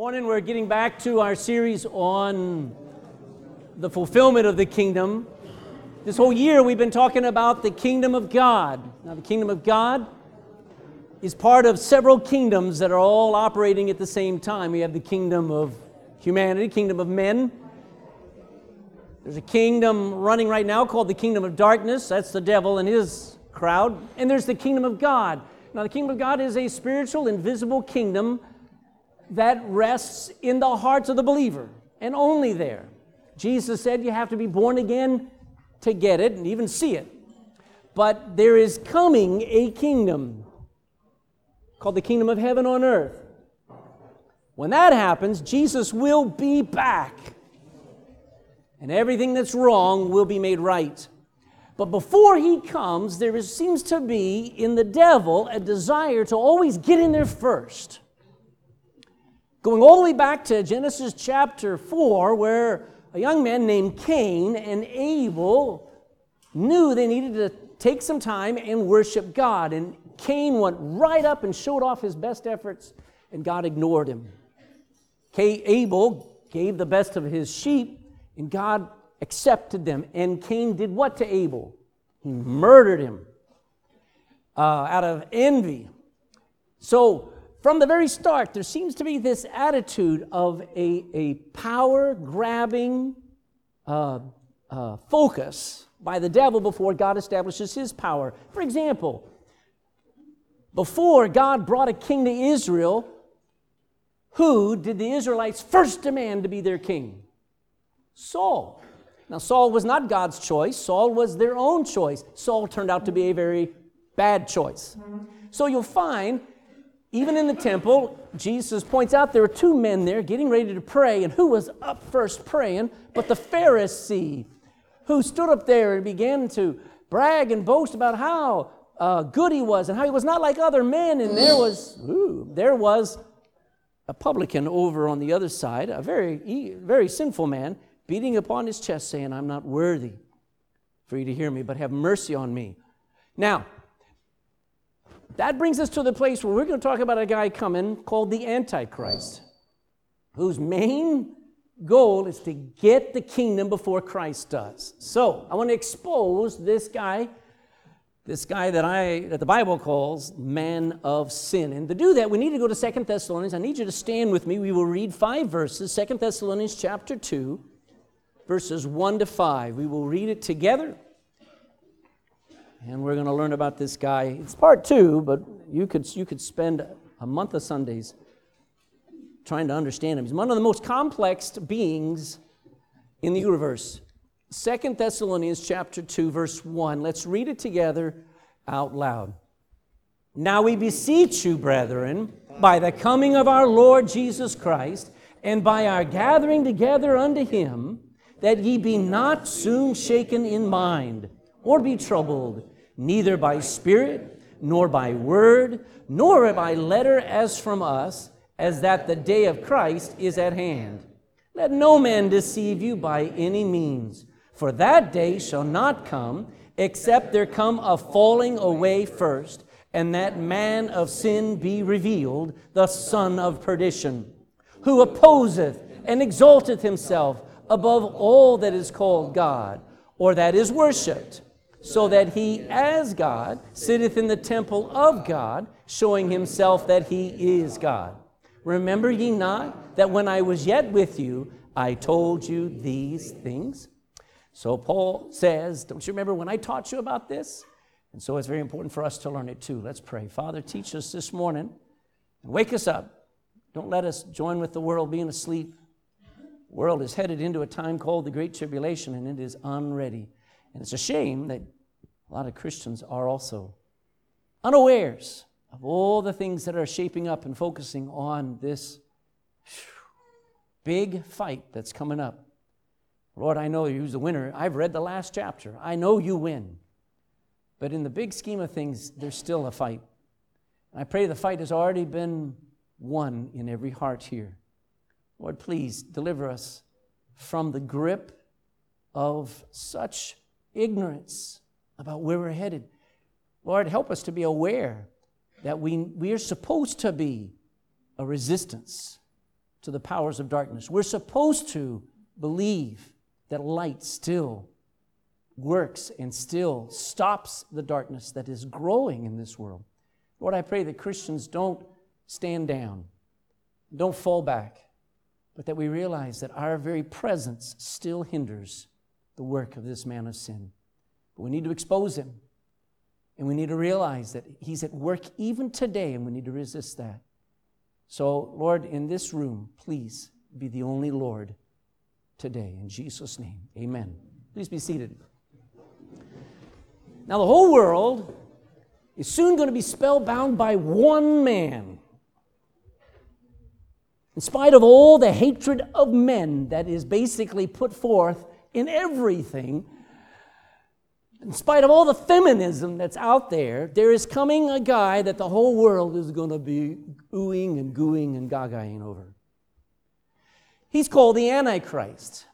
Morning, we're getting back to our series on the fulfillment of the kingdom. This whole year, we've been talking about the kingdom of God. Now, the kingdom of God is part of several kingdoms that are all operating at the same time. We have the kingdom of humanity, kingdom of men. There's a kingdom running right now called the kingdom of darkness. That's the devil and his crowd. And there's the kingdom of God. Now, the kingdom of God is a spiritual, invisible kingdom that rests in the hearts of the believer and only there. Jesus said you have to be born again to get it and even see it. But there is coming a kingdom called the kingdom of heaven on earth. When that happens, Jesus will be back. And everything that's wrong will be made right. But before he comes, there is, seems to be in the devil a desire to always get in there first. Going all the way back to Genesis chapter 4, where a young man named Cain and Abel knew they needed to take some time and worship God. And Cain went right up and showed off his best efforts, and God ignored him. Abel gave the best of his sheep, and God accepted them. And Cain did what to Abel? He murdered him uh, out of envy. So, from the very start, there seems to be this attitude of a, a power grabbing uh, uh, focus by the devil before God establishes his power. For example, before God brought a king to Israel, who did the Israelites first demand to be their king? Saul. Now, Saul was not God's choice, Saul was their own choice. Saul turned out to be a very bad choice. So you'll find, even in the temple, Jesus points out there were two men there getting ready to pray, and who was up first praying? But the Pharisee, who stood up there and began to brag and boast about how uh, good he was and how he was not like other men. And there was, ooh, there was a publican over on the other side, a very, very sinful man, beating upon his chest, saying, I'm not worthy for you to hear me, but have mercy on me. Now, that brings us to the place where we're going to talk about a guy coming called the Antichrist, whose main goal is to get the kingdom before Christ does. So, I want to expose this guy this guy that I that the Bible calls man of sin. And to do that, we need to go to Second Thessalonians. I need you to stand with me. We will read five verses, Second Thessalonians chapter 2, verses 1 to 5. We will read it together. And we're going to learn about this guy. It's part two, but you could, you could spend a month of Sundays trying to understand him. He's one of the most complex beings in the universe. Second Thessalonians chapter 2 verse 1. Let's read it together out loud. Now we beseech you, brethren, by the coming of our Lord Jesus Christ, and by our gathering together unto him, that ye be not soon shaken in mind, or be troubled, neither by spirit, nor by word, nor by letter as from us, as that the day of Christ is at hand. Let no man deceive you by any means. For that day shall not come, except there come a falling away first, and that man of sin be revealed, the son of perdition, who opposeth and exalteth himself above all that is called God, or that is worshipped, so that he, as God, sitteth in the temple of God, showing himself that he is God. Remember ye not that when I was yet with you, I told you these things? So Paul says, Don't you remember when I taught you about this? And so it's very important for us to learn it too. Let's pray. Father, teach us this morning wake us up. Don't let us join with the world being asleep. The world is headed into a time called the Great Tribulation, and it is unready. And it's a shame that a lot of Christians are also unawares of all the things that are shaping up and focusing on this big fight that's coming up Lord, I know you're the winner. I've read the last chapter. I know you win. But in the big scheme of things, there's still a fight. I pray the fight has already been won in every heart here. Lord, please deliver us from the grip of such ignorance about where we're headed. Lord, help us to be aware that we, we are supposed to be a resistance to the powers of darkness. We're supposed to believe that light still works and still stops the darkness that is growing in this world. Lord, I pray that Christians don't stand down, don't fall back, but that we realize that our very presence still hinders the work of this man of sin. But we need to expose him. And we need to realize that he's at work even today, and we need to resist that. So, Lord, in this room, please be the only Lord today. In Jesus' name, amen. Please be seated. Now, the whole world is soon going to be spellbound by one man. In spite of all the hatred of men that is basically put forth in everything, in spite of all the feminism that's out there, there is coming a guy that the whole world is going to be oohing and gooing and gagaing over. He's called the Antichrist.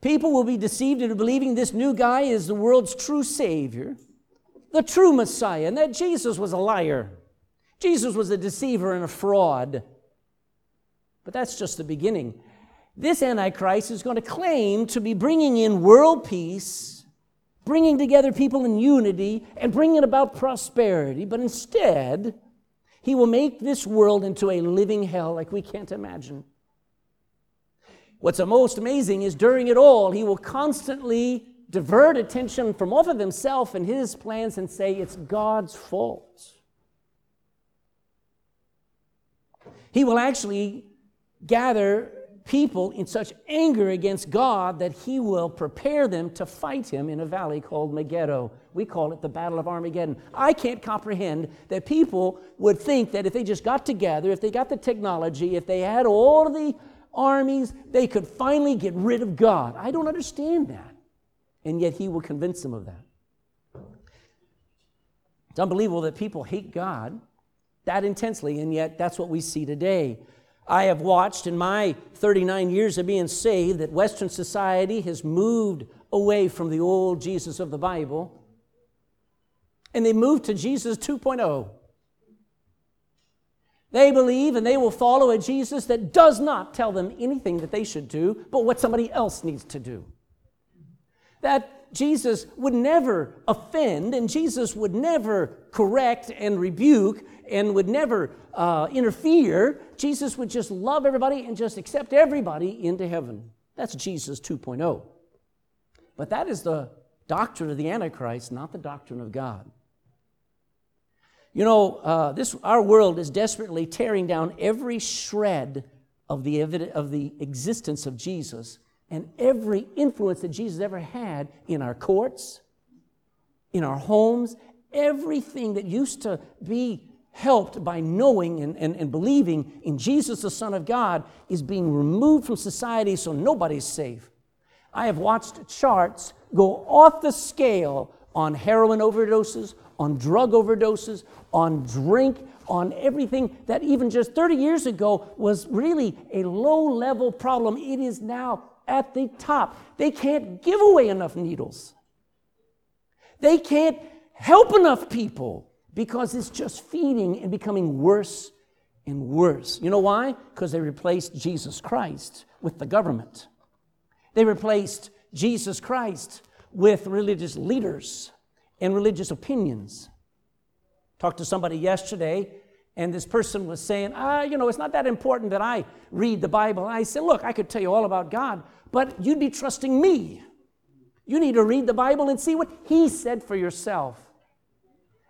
People will be deceived into believing this new guy is the world's true Savior, the true Messiah, and that Jesus was a liar. Jesus was a deceiver and a fraud. But that's just the beginning. This Antichrist is going to claim to be bringing in world peace, bringing together people in unity, and bringing about prosperity. But instead, he will make this world into a living hell like we can't imagine. What's most amazing is during it all, he will constantly divert attention from off of himself and his plans and say it's God's fault. He will actually gather people in such anger against God that he will prepare them to fight him in a valley called Megiddo. We call it the Battle of Armageddon. I can't comprehend that people would think that if they just got together, if they got the technology, if they had all the armies, they could finally get rid of God. I don't understand that. And yet he will convince them of that. It's unbelievable that people hate God that intensely, and yet that's what we see today. I have watched in my 39 years of being saved that Western society has moved away from the old Jesus of the Bible and they moved to Jesus 2.0. They believe and they will follow a Jesus that does not tell them anything that they should do, but what somebody else needs to do. That Jesus would never offend and Jesus would never correct and rebuke and would never uh, interfere. Jesus would just love everybody and just accept everybody into heaven. That's Jesus 2.0. But that is the doctrine of the Antichrist, not the doctrine of God. You know, uh, this, our world is desperately tearing down every shred of the, of the existence of Jesus and every influence that Jesus ever had in our courts, in our homes, everything that used to be helped by knowing and, and, and believing in Jesus, the Son of God, is being removed from society so nobody's safe. I have watched charts go off the scale on heroin overdoses, on drug overdoses, on drink, on everything that even just 30 years ago was really a low level problem. It is now at the top. They can't give away enough needles, they can't help enough people because it's just feeding and becoming worse and worse. You know why? Because they replaced Jesus Christ with the government. They replaced Jesus Christ with religious leaders and religious opinions. Talked to somebody yesterday, and this person was saying, ah, you know, it's not that important that I read the Bible. I said, look, I could tell you all about God, but you'd be trusting me. You need to read the Bible and see what He said for yourself.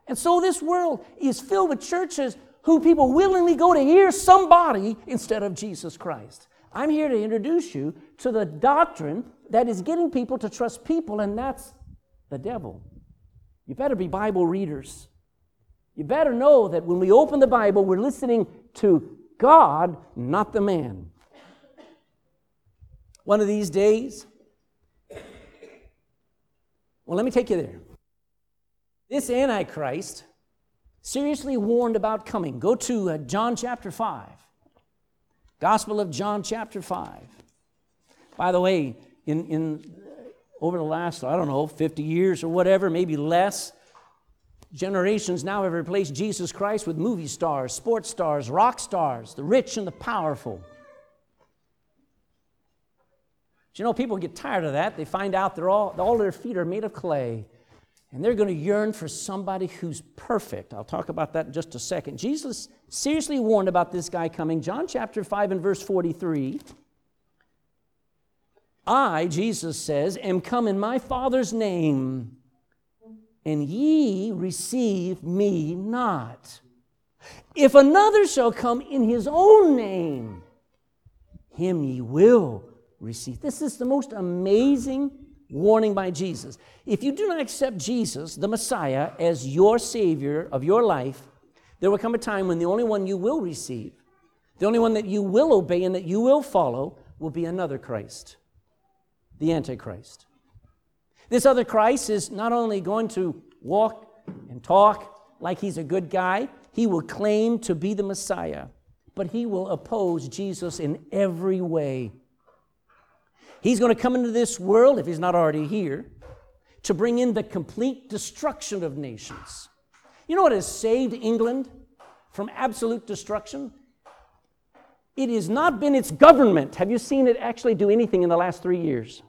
And so this world is filled with churches who people willingly go to hear somebody instead of Jesus Christ. I'm here to introduce you to the doctrine that is getting people to trust people, and that's the devil. You better be Bible readers. You better know that when we open the Bible, we're listening to God, not the man. One of these days, well, let me take you there. This Antichrist, seriously warned about coming. Go to uh, John chapter 5. Gospel of John chapter 5. By the way, in, in over the last, I don't know, 50 years or whatever, maybe less, Generations now have replaced Jesus Christ with movie stars, sports stars, rock stars, the rich and the powerful. You know, people get tired of that. They find out they're all, all their feet are made of clay. And they're going to yearn for somebody who's perfect. I'll talk about that in just a second. Jesus seriously warned about this guy coming. John chapter 5 and verse 43. I, Jesus says, am come in my Father's name, and ye receive me not. If another shall come in his own name, him ye will receive. This is the most amazing warning by Jesus. If you do not accept Jesus, the Messiah, as your Savior of your life, there will come a time when the only one you will receive, the only one that you will obey and that you will follow, will be another Christ, the Antichrist. This other Christ is not only going to walk and talk like he's a good guy, he will claim to be the Messiah, but he will oppose Jesus in every way He's going to come into this world, if he's not already here, to bring in the complete destruction of nations. You know what has saved England from absolute destruction? It has not been its government. Have you seen it actually do anything in the last three years?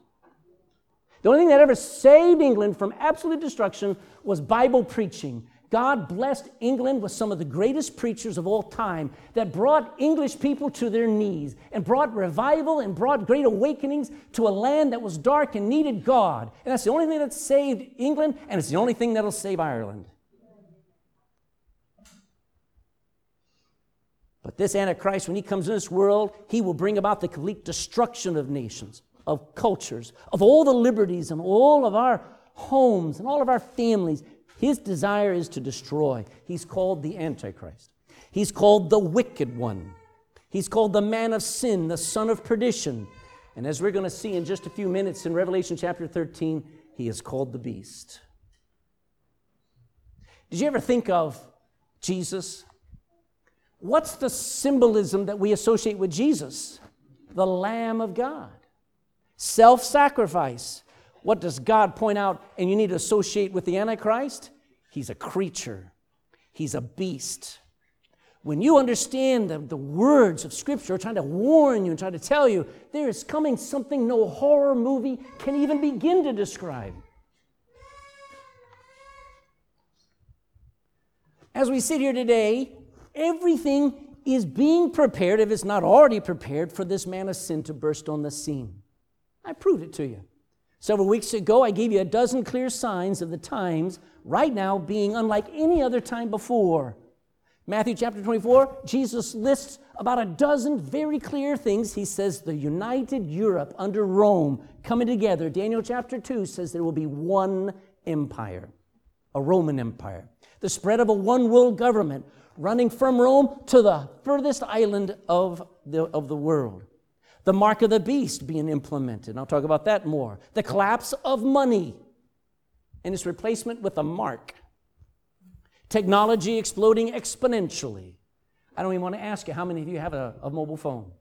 The only thing that ever saved England from absolute destruction was Bible preaching God blessed England with some of the greatest preachers of all time that brought English people to their knees and brought revival and brought great awakenings to a land that was dark and needed God. And that's the only thing that saved England, and it's the only thing that'll save Ireland. But this Antichrist, when he comes in this world, he will bring about the complete destruction of nations, of cultures, of all the liberties and all of our homes and all of our families. His desire is to destroy. He's called the Antichrist. He's called the wicked one. He's called the man of sin, the son of perdition. And as we're going to see in just a few minutes in Revelation chapter 13, he is called the beast. Did you ever think of Jesus? What's the symbolism that we associate with Jesus? The Lamb of God, self sacrifice, what does God point out and you need to associate with the Antichrist? He's a creature, he's a beast. When you understand the, the words of Scripture, trying to warn you and trying to tell you there is coming something no horror movie can even begin to describe. As we sit here today, everything is being prepared, if it's not already prepared, for this man of sin to burst on the scene. I proved it to you. Several weeks ago, I gave you a dozen clear signs of the times right now being unlike any other time before. Matthew chapter 24, Jesus lists about a dozen very clear things. He says the united Europe under Rome coming together. Daniel chapter 2 says there will be one empire, a Roman empire. The spread of a one world government running from Rome to the furthest island of the, of the world the mark of the beast being implemented. I'll talk about that more. The collapse of money and its replacement with a mark. Technology exploding exponentially. I don't even want to ask you how many of you have a, a mobile phone.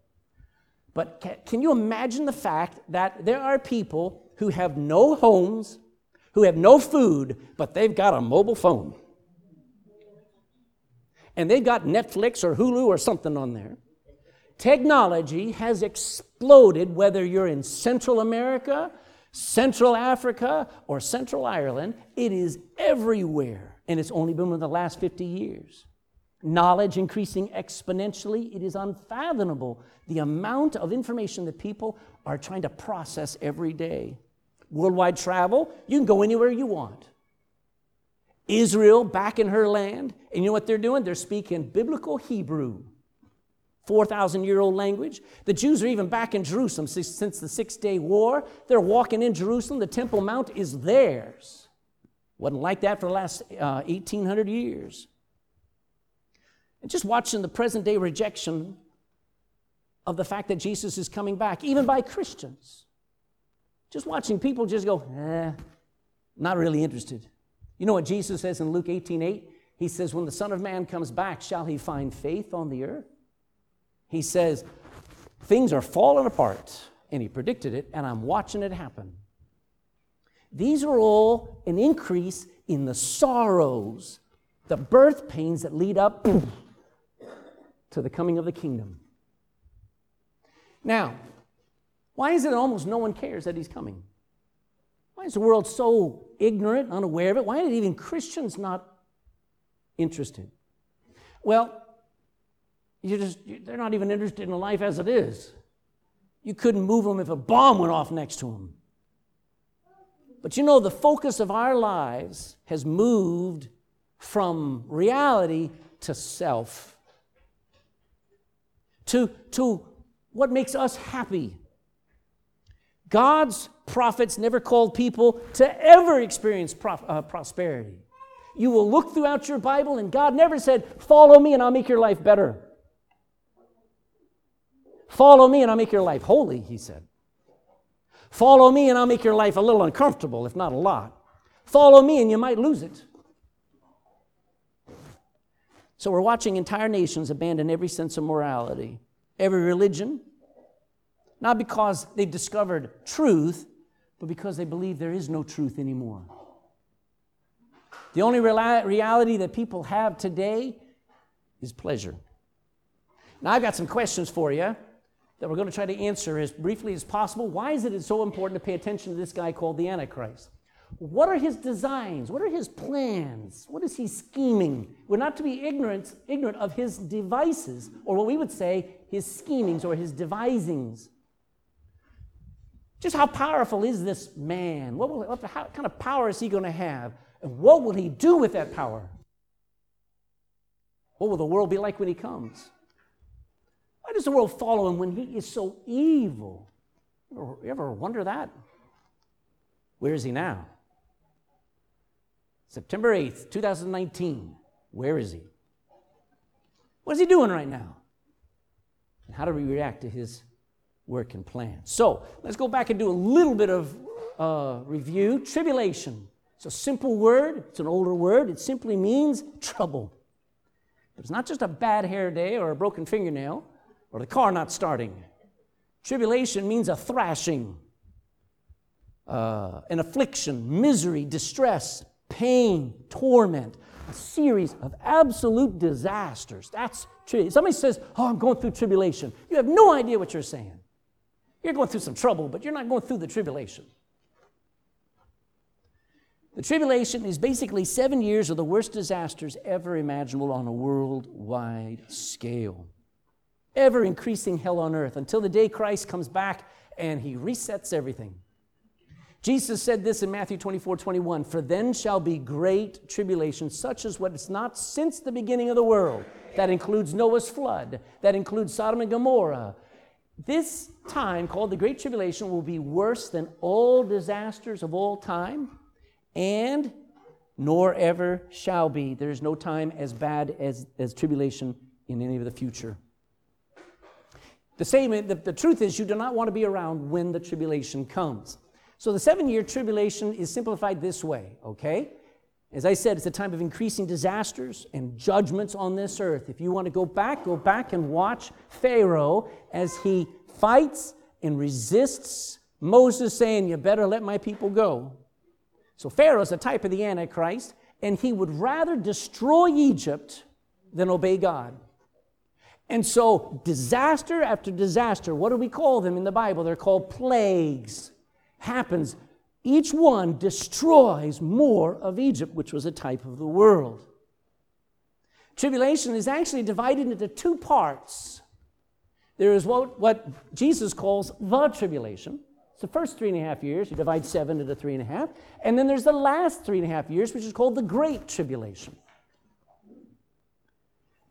But can, can you imagine the fact that there are people who have no homes, who have no food, but they've got a mobile phone? And they've got Netflix or Hulu or something on there Technology has exploded, whether you're in Central America, Central Africa, or Central Ireland. It is everywhere, and it's only been in the last 50 years. Knowledge increasing exponentially, it is unfathomable the amount of information that people are trying to process every day. Worldwide travel, you can go anywhere you want. Israel back in her land, and you know what they're doing? They're speaking biblical Hebrew. 4,000 year old language. The Jews are even back in Jerusalem since the Six Day War. They're walking in Jerusalem. The Temple Mount is theirs. Wasn't like that for the last uh, 1,800 years. And just watching the present day rejection of the fact that Jesus is coming back, even by Christians. Just watching people just go, eh, not really interested. You know what Jesus says in Luke 18 8? He says, When the Son of Man comes back, shall he find faith on the earth? He says, Things are falling apart. And he predicted it, and I'm watching it happen. These are all an increase in the sorrows, the birth pains that lead up to the coming of the kingdom. Now, why is it almost no one cares that he's coming? Why is the world so ignorant, unaware of it? Why are even Christians not interested? Well, you just, they're not even interested in life as it is. You couldn't move them if a bomb went off next to them. But you know, the focus of our lives has moved from reality to self, to, to what makes us happy. God's prophets never called people to ever experience pro- uh, prosperity. You will look throughout your Bible, and God never said, Follow me and I'll make your life better. Follow me and I'll make your life holy, he said. Follow me and I'll make your life a little uncomfortable, if not a lot. Follow me and you might lose it. So we're watching entire nations abandon every sense of morality, every religion, not because they've discovered truth, but because they believe there is no truth anymore. The only reality that people have today is pleasure. Now, I've got some questions for you that we're going to try to answer as briefly as possible. Why is it so important to pay attention to this guy called the Antichrist? What are his designs? What are his plans? What is he scheming? We're not to be ignorant, ignorant of his devices, or what we would say, his schemings or his devisings. Just how powerful is this man? What, will, what how, kind of power is he going to have? And what will he do with that power? What will the world be like when he comes? Does the world follow him when he is so evil? You ever wonder that? Where is he now? September 8th, 2019. Where is he? What is he doing right now? And how do we react to his work and plan? So let's go back and do a little bit of uh, review. Tribulation. It's a simple word, it's an older word. It simply means trouble. But it's not just a bad hair day or a broken fingernail or the car not starting. Tribulation means a thrashing, uh, an affliction, misery, distress, pain, torment, a series of absolute disasters. That's true. Somebody says, Oh, I'm going through tribulation. You have no idea what you're saying. You're going through some trouble, but you're not going through the tribulation. The tribulation is basically seven years of the worst disasters ever imaginable on a worldwide scale. Ever increasing hell on earth until the day Christ comes back and he resets everything. Jesus said this in Matthew 24 21 For then shall be great tribulation, such as what is not since the beginning of the world. That includes Noah's flood, that includes Sodom and Gomorrah. This time, called the Great Tribulation, will be worse than all disasters of all time and nor ever shall be. There is no time as bad as, as tribulation in any of the future. The same, the, the truth is, you do not want to be around when the tribulation comes. So the seven year tribulation is simplified this way, okay? As I said, it's a time of increasing disasters and judgments on this earth. If you want to go back, go back and watch Pharaoh as he fights and resists Moses, saying, You better let my people go. So Pharaoh is a type of the Antichrist, and he would rather destroy Egypt than obey God. And so, disaster after disaster, what do we call them in the Bible? They're called plagues. Happens. Each one destroys more of Egypt, which was a type of the world. Tribulation is actually divided into two parts. There is what, what Jesus calls the tribulation, it's the first three and a half years. You divide seven into three and a half. And then there's the last three and a half years, which is called the Great Tribulation.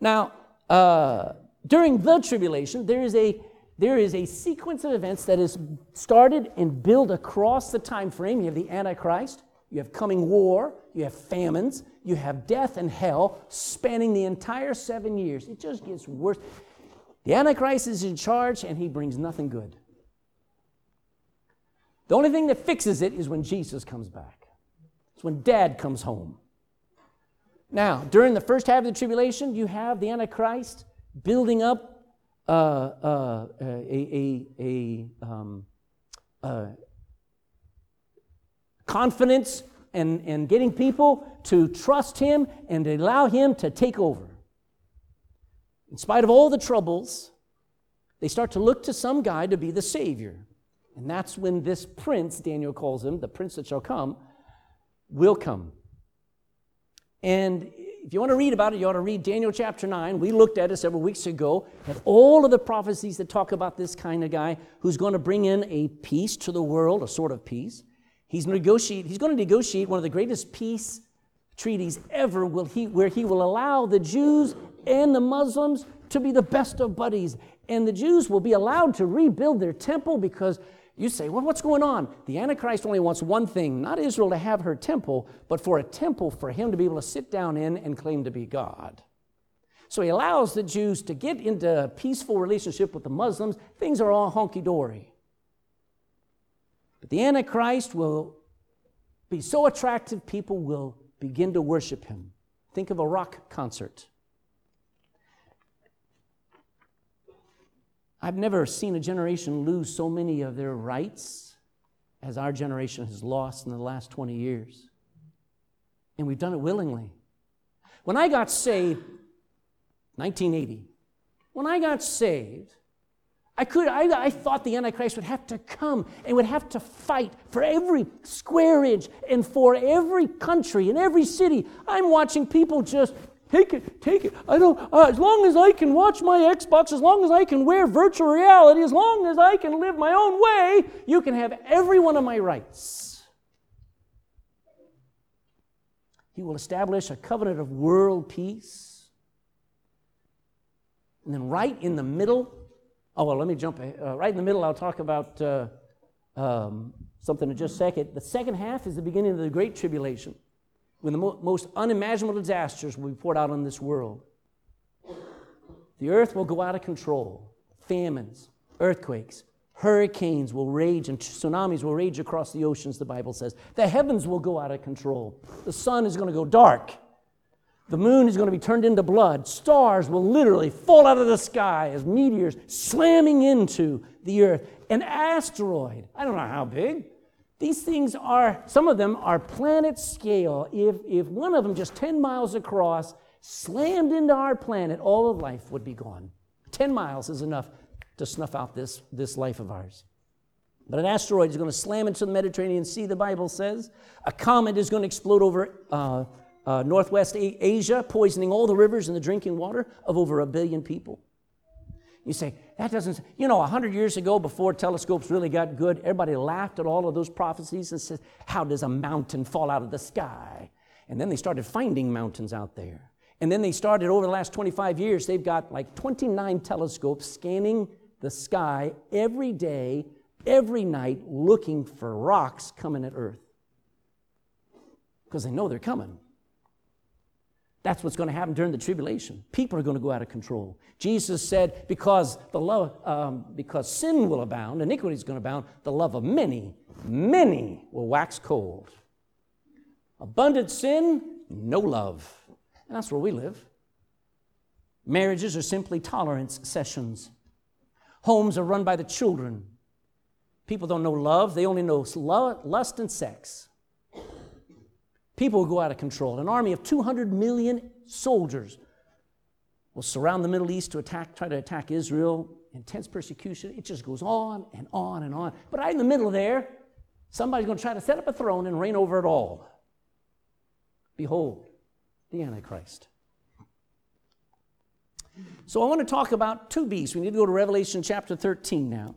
Now, uh, during the tribulation, there is a there is a sequence of events that is started and built across the time frame. You have the Antichrist, you have coming war, you have famines, you have death and hell spanning the entire seven years. It just gets worse. The Antichrist is in charge and he brings nothing good. The only thing that fixes it is when Jesus comes back. It's when dad comes home. Now, during the first half of the tribulation, you have the Antichrist building up uh, uh, a, a, a um, uh, confidence and, and getting people to trust him and allow him to take over. In spite of all the troubles, they start to look to some guy to be the Savior. And that's when this prince, Daniel calls him, the prince that shall come, will come. And if you want to read about it, you ought to read Daniel chapter 9. We looked at it several weeks ago, at all of the prophecies that talk about this kind of guy who's going to bring in a peace to the world, a sort of peace. He's, negotiate, he's going to negotiate one of the greatest peace treaties ever will he, where he will allow the Jews and the Muslims to be the best of buddies. And the Jews will be allowed to rebuild their temple because you say, well, what's going on? The Antichrist only wants one thing not Israel to have her temple, but for a temple for him to be able to sit down in and claim to be God. So he allows the Jews to get into a peaceful relationship with the Muslims. Things are all honky dory. But the Antichrist will be so attractive, people will begin to worship him. Think of a rock concert. I've never seen a generation lose so many of their rights as our generation has lost in the last 20 years. And we've done it willingly. When I got saved, 1980, when I got saved, I could I, I, thought the Antichrist would have to come and would have to fight for every square inch and for every country and every city. I'm watching people just Take it, take it. I don't, uh, as long as I can watch my Xbox, as long as I can wear virtual reality, as long as I can live my own way, you can have every one of my rights. He will establish a covenant of world peace. And then, right in the middle, oh, well, let me jump. Uh, right in the middle, I'll talk about uh, um, something in just a second. The second half is the beginning of the Great Tribulation when the mo- most unimaginable disasters will be poured out on this world. The earth will go out of control. Famines, earthquakes, hurricanes will rage, and tsunamis will rage across the oceans, the Bible says. The heavens will go out of control. The sun is going to go dark. The moon is going to be turned into blood. Stars will literally fall out of the sky as meteors slamming into the earth. An asteroid, I don't know how big, these things are, some of them are planet scale. If, if one of them, just 10 miles across, slammed into our planet, all of life would be gone. 10 miles is enough to snuff out this, this life of ours. But an asteroid is going to slam into the Mediterranean Sea, the Bible says. A comet is going to explode over uh, uh, Northwest Asia, poisoning all the rivers and the drinking water of over a billion people. You say, that doesn't, you know, 100 years ago, before telescopes really got good, everybody laughed at all of those prophecies and said, How does a mountain fall out of the sky? And then they started finding mountains out there. And then they started, over the last 25 years, they've got like 29 telescopes scanning the sky every day, every night, looking for rocks coming at Earth. Because they know they're coming. That's what's going to happen during the tribulation. People are going to go out of control. Jesus said, because, the love, um, because sin will abound, iniquity is going to abound, the love of many, many will wax cold. Abundant sin, no love. And that's where we live. Marriages are simply tolerance sessions. Homes are run by the children. People don't know love, they only know lust and sex. People will go out of control. An army of 200 million soldiers will surround the Middle East to attack, try to attack Israel. Intense persecution. It just goes on and on and on. But right in the middle there, somebody's going to try to set up a throne and reign over it all. Behold, the Antichrist. So I want to talk about two beasts. We need to go to Revelation chapter 13 now.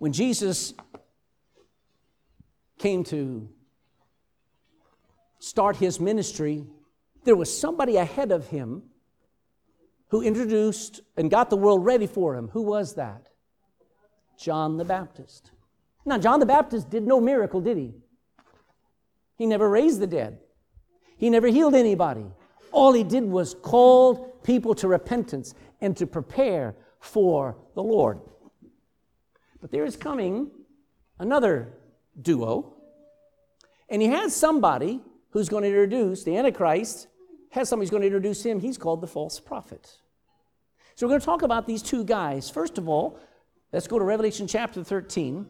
When Jesus came to start his ministry, there was somebody ahead of him who introduced and got the world ready for him. Who was that? John the Baptist. Now, John the Baptist did no miracle, did he? He never raised the dead, he never healed anybody. All he did was called people to repentance and to prepare for the Lord. But there is coming another duo, and he has somebody who's going to introduce the Antichrist, has somebody who's going to introduce him. He's called the false prophet. So we're going to talk about these two guys. First of all, Let's go to Revelation chapter 13.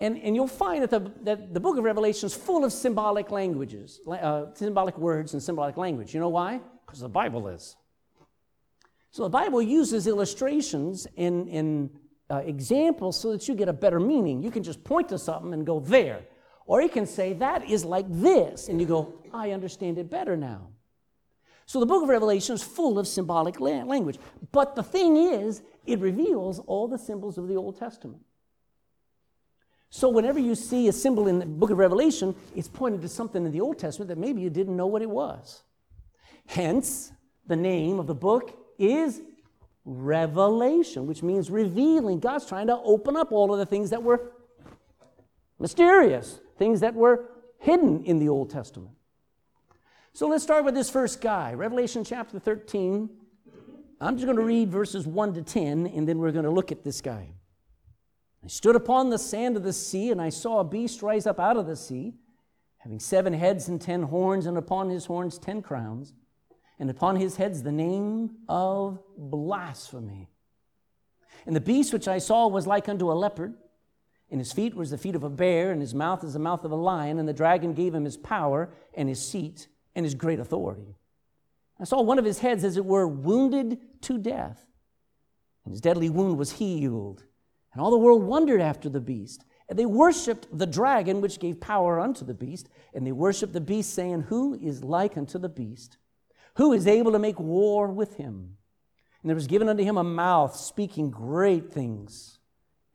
And, and you'll find that the, that the book of Revelation is full of symbolic languages, uh, symbolic words and symbolic language. You know why? Because the Bible is. So the Bible uses illustrations and, and uh, examples so that you get a better meaning. You can just point to something and go there. Or you can say, that is like this. And you go, I understand it better now. So the book of Revelation is full of symbolic language. But the thing is, it reveals all the symbols of the Old Testament. So whenever you see a symbol in the book of Revelation, it's pointing to something in the Old Testament that maybe you didn't know what it was. Hence, the name of the book is Revelation, which means revealing. God's trying to open up all of the things that were mysterious, things that were hidden in the Old Testament. So let's start with this first guy, Revelation chapter 13. I'm just going to read verses 1 to 10, and then we're going to look at this guy. I stood upon the sand of the sea, and I saw a beast rise up out of the sea, having seven heads and ten horns, and upon his horns ten crowns, and upon his heads the name of blasphemy. And the beast which I saw was like unto a leopard, and his feet was the feet of a bear, and his mouth is the mouth of a lion, and the dragon gave him his power and his seat and his great authority. I saw one of his heads, as it were, wounded to death, and his deadly wound was healed. And all the world wondered after the beast. And they worshiped the dragon, which gave power unto the beast. And they worshiped the beast, saying, Who is like unto the beast? Who is able to make war with him? And there was given unto him a mouth speaking great things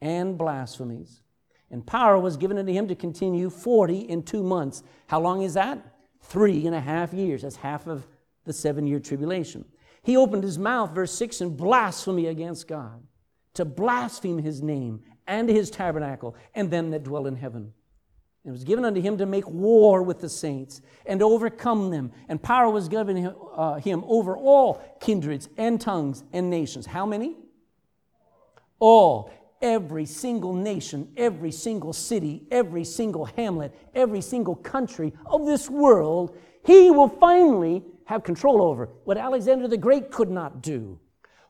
and blasphemies. And power was given unto him to continue 40 and two months. How long is that? Three and a half years. That's half of the seven year tribulation. He opened his mouth, verse 6, in blasphemy against God to blaspheme his name and his tabernacle and them that dwell in heaven. It was given unto him to make war with the saints and to overcome them. And power was given him, uh, him over all kindreds and tongues and nations. How many? All. Every single nation, every single city, every single hamlet, every single country of this world, he will finally have control over. What Alexander the Great could not do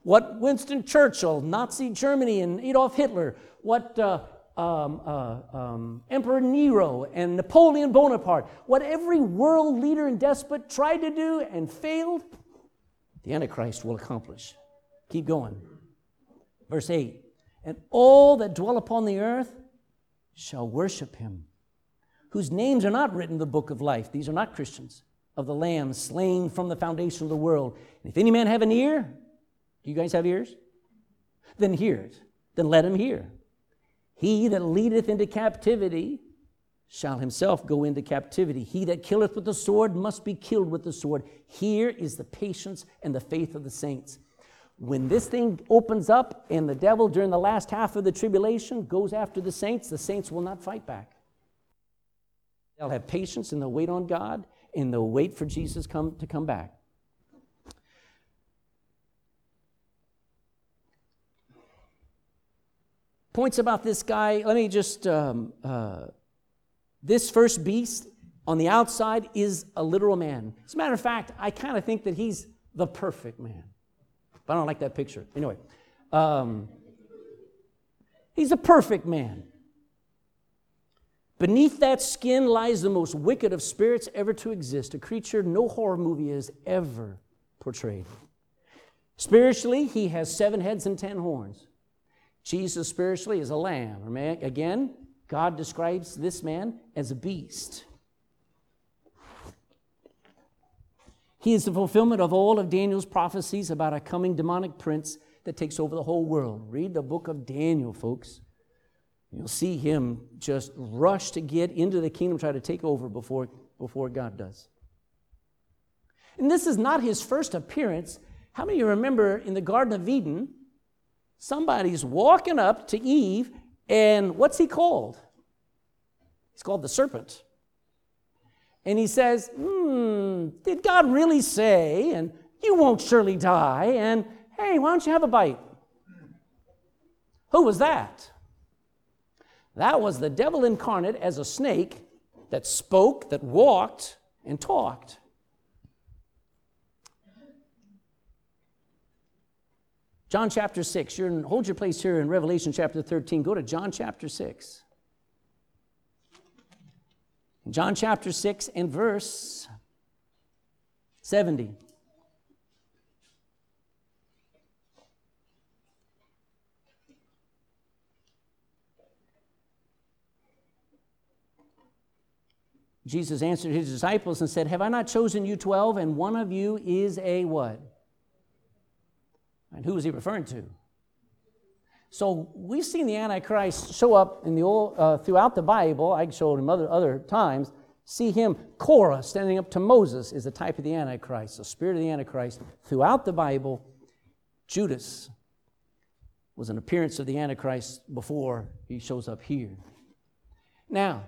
what Winston Churchill, Nazi Germany, and Adolf Hitler, what uh, um, uh, um, Emperor Nero and Napoleon Bonaparte, what every world leader and despot tried to do and failed, the Antichrist will accomplish. Keep going. Verse 8 And all that dwell upon the earth shall worship him, whose names are not written in the book of life. These are not Christians. Of the Lamb slain from the foundation of the world. And if any man have an ear, do you guys have ears? Then hear it. Then let him hear. He that leadeth into captivity shall himself go into captivity. He that killeth with the sword must be killed with the sword. Here is the patience and the faith of the saints. When this thing opens up and the devil during the last half of the tribulation goes after the saints, the saints will not fight back. They'll have patience and they'll wait on God and they'll wait for Jesus come, to come back. Points about this guy. Let me just, um, uh, this first beast on the outside is a literal man. As a matter of fact, I kind of think that he's the perfect man. But I don't like that picture. Anyway, um, he's a perfect man. Beneath that skin lies the most wicked of spirits ever to exist, a creature no horror movie has ever portrayed. Spiritually, he has seven heads and ten horns. Jesus spiritually is a lamb. Again, God describes this man as a beast. He is the fulfillment of all of Daniel's prophecies about a coming demonic prince that takes over the whole world. Read the book of Daniel, folks. You'll see him just rush to get into the kingdom, try to take over before, before God does. And this is not his first appearance. How many of you remember in the Garden of Eden? Somebody's walking up to Eve, and what's he called? He's called the serpent. And he says, Hmm, did God really say? And you won't surely die. And hey, why don't you have a bite? Who was that? That was the devil incarnate as a snake that spoke, that walked, and talked. John chapter 6. You're in, hold your place here in Revelation chapter 13. Go to John chapter 6. John chapter 6 and verse 70. Jesus answered his disciples and said, Have I not chosen you twelve, and one of you is a what? And who was he referring to? So we've seen the Antichrist show up in the old, uh, throughout the Bible. I showed him other, other times. See him, Korah, standing up to Moses, is the type of the Antichrist, the spirit of the Antichrist. Throughout the Bible, Judas was an appearance of the Antichrist before he shows up here. Now,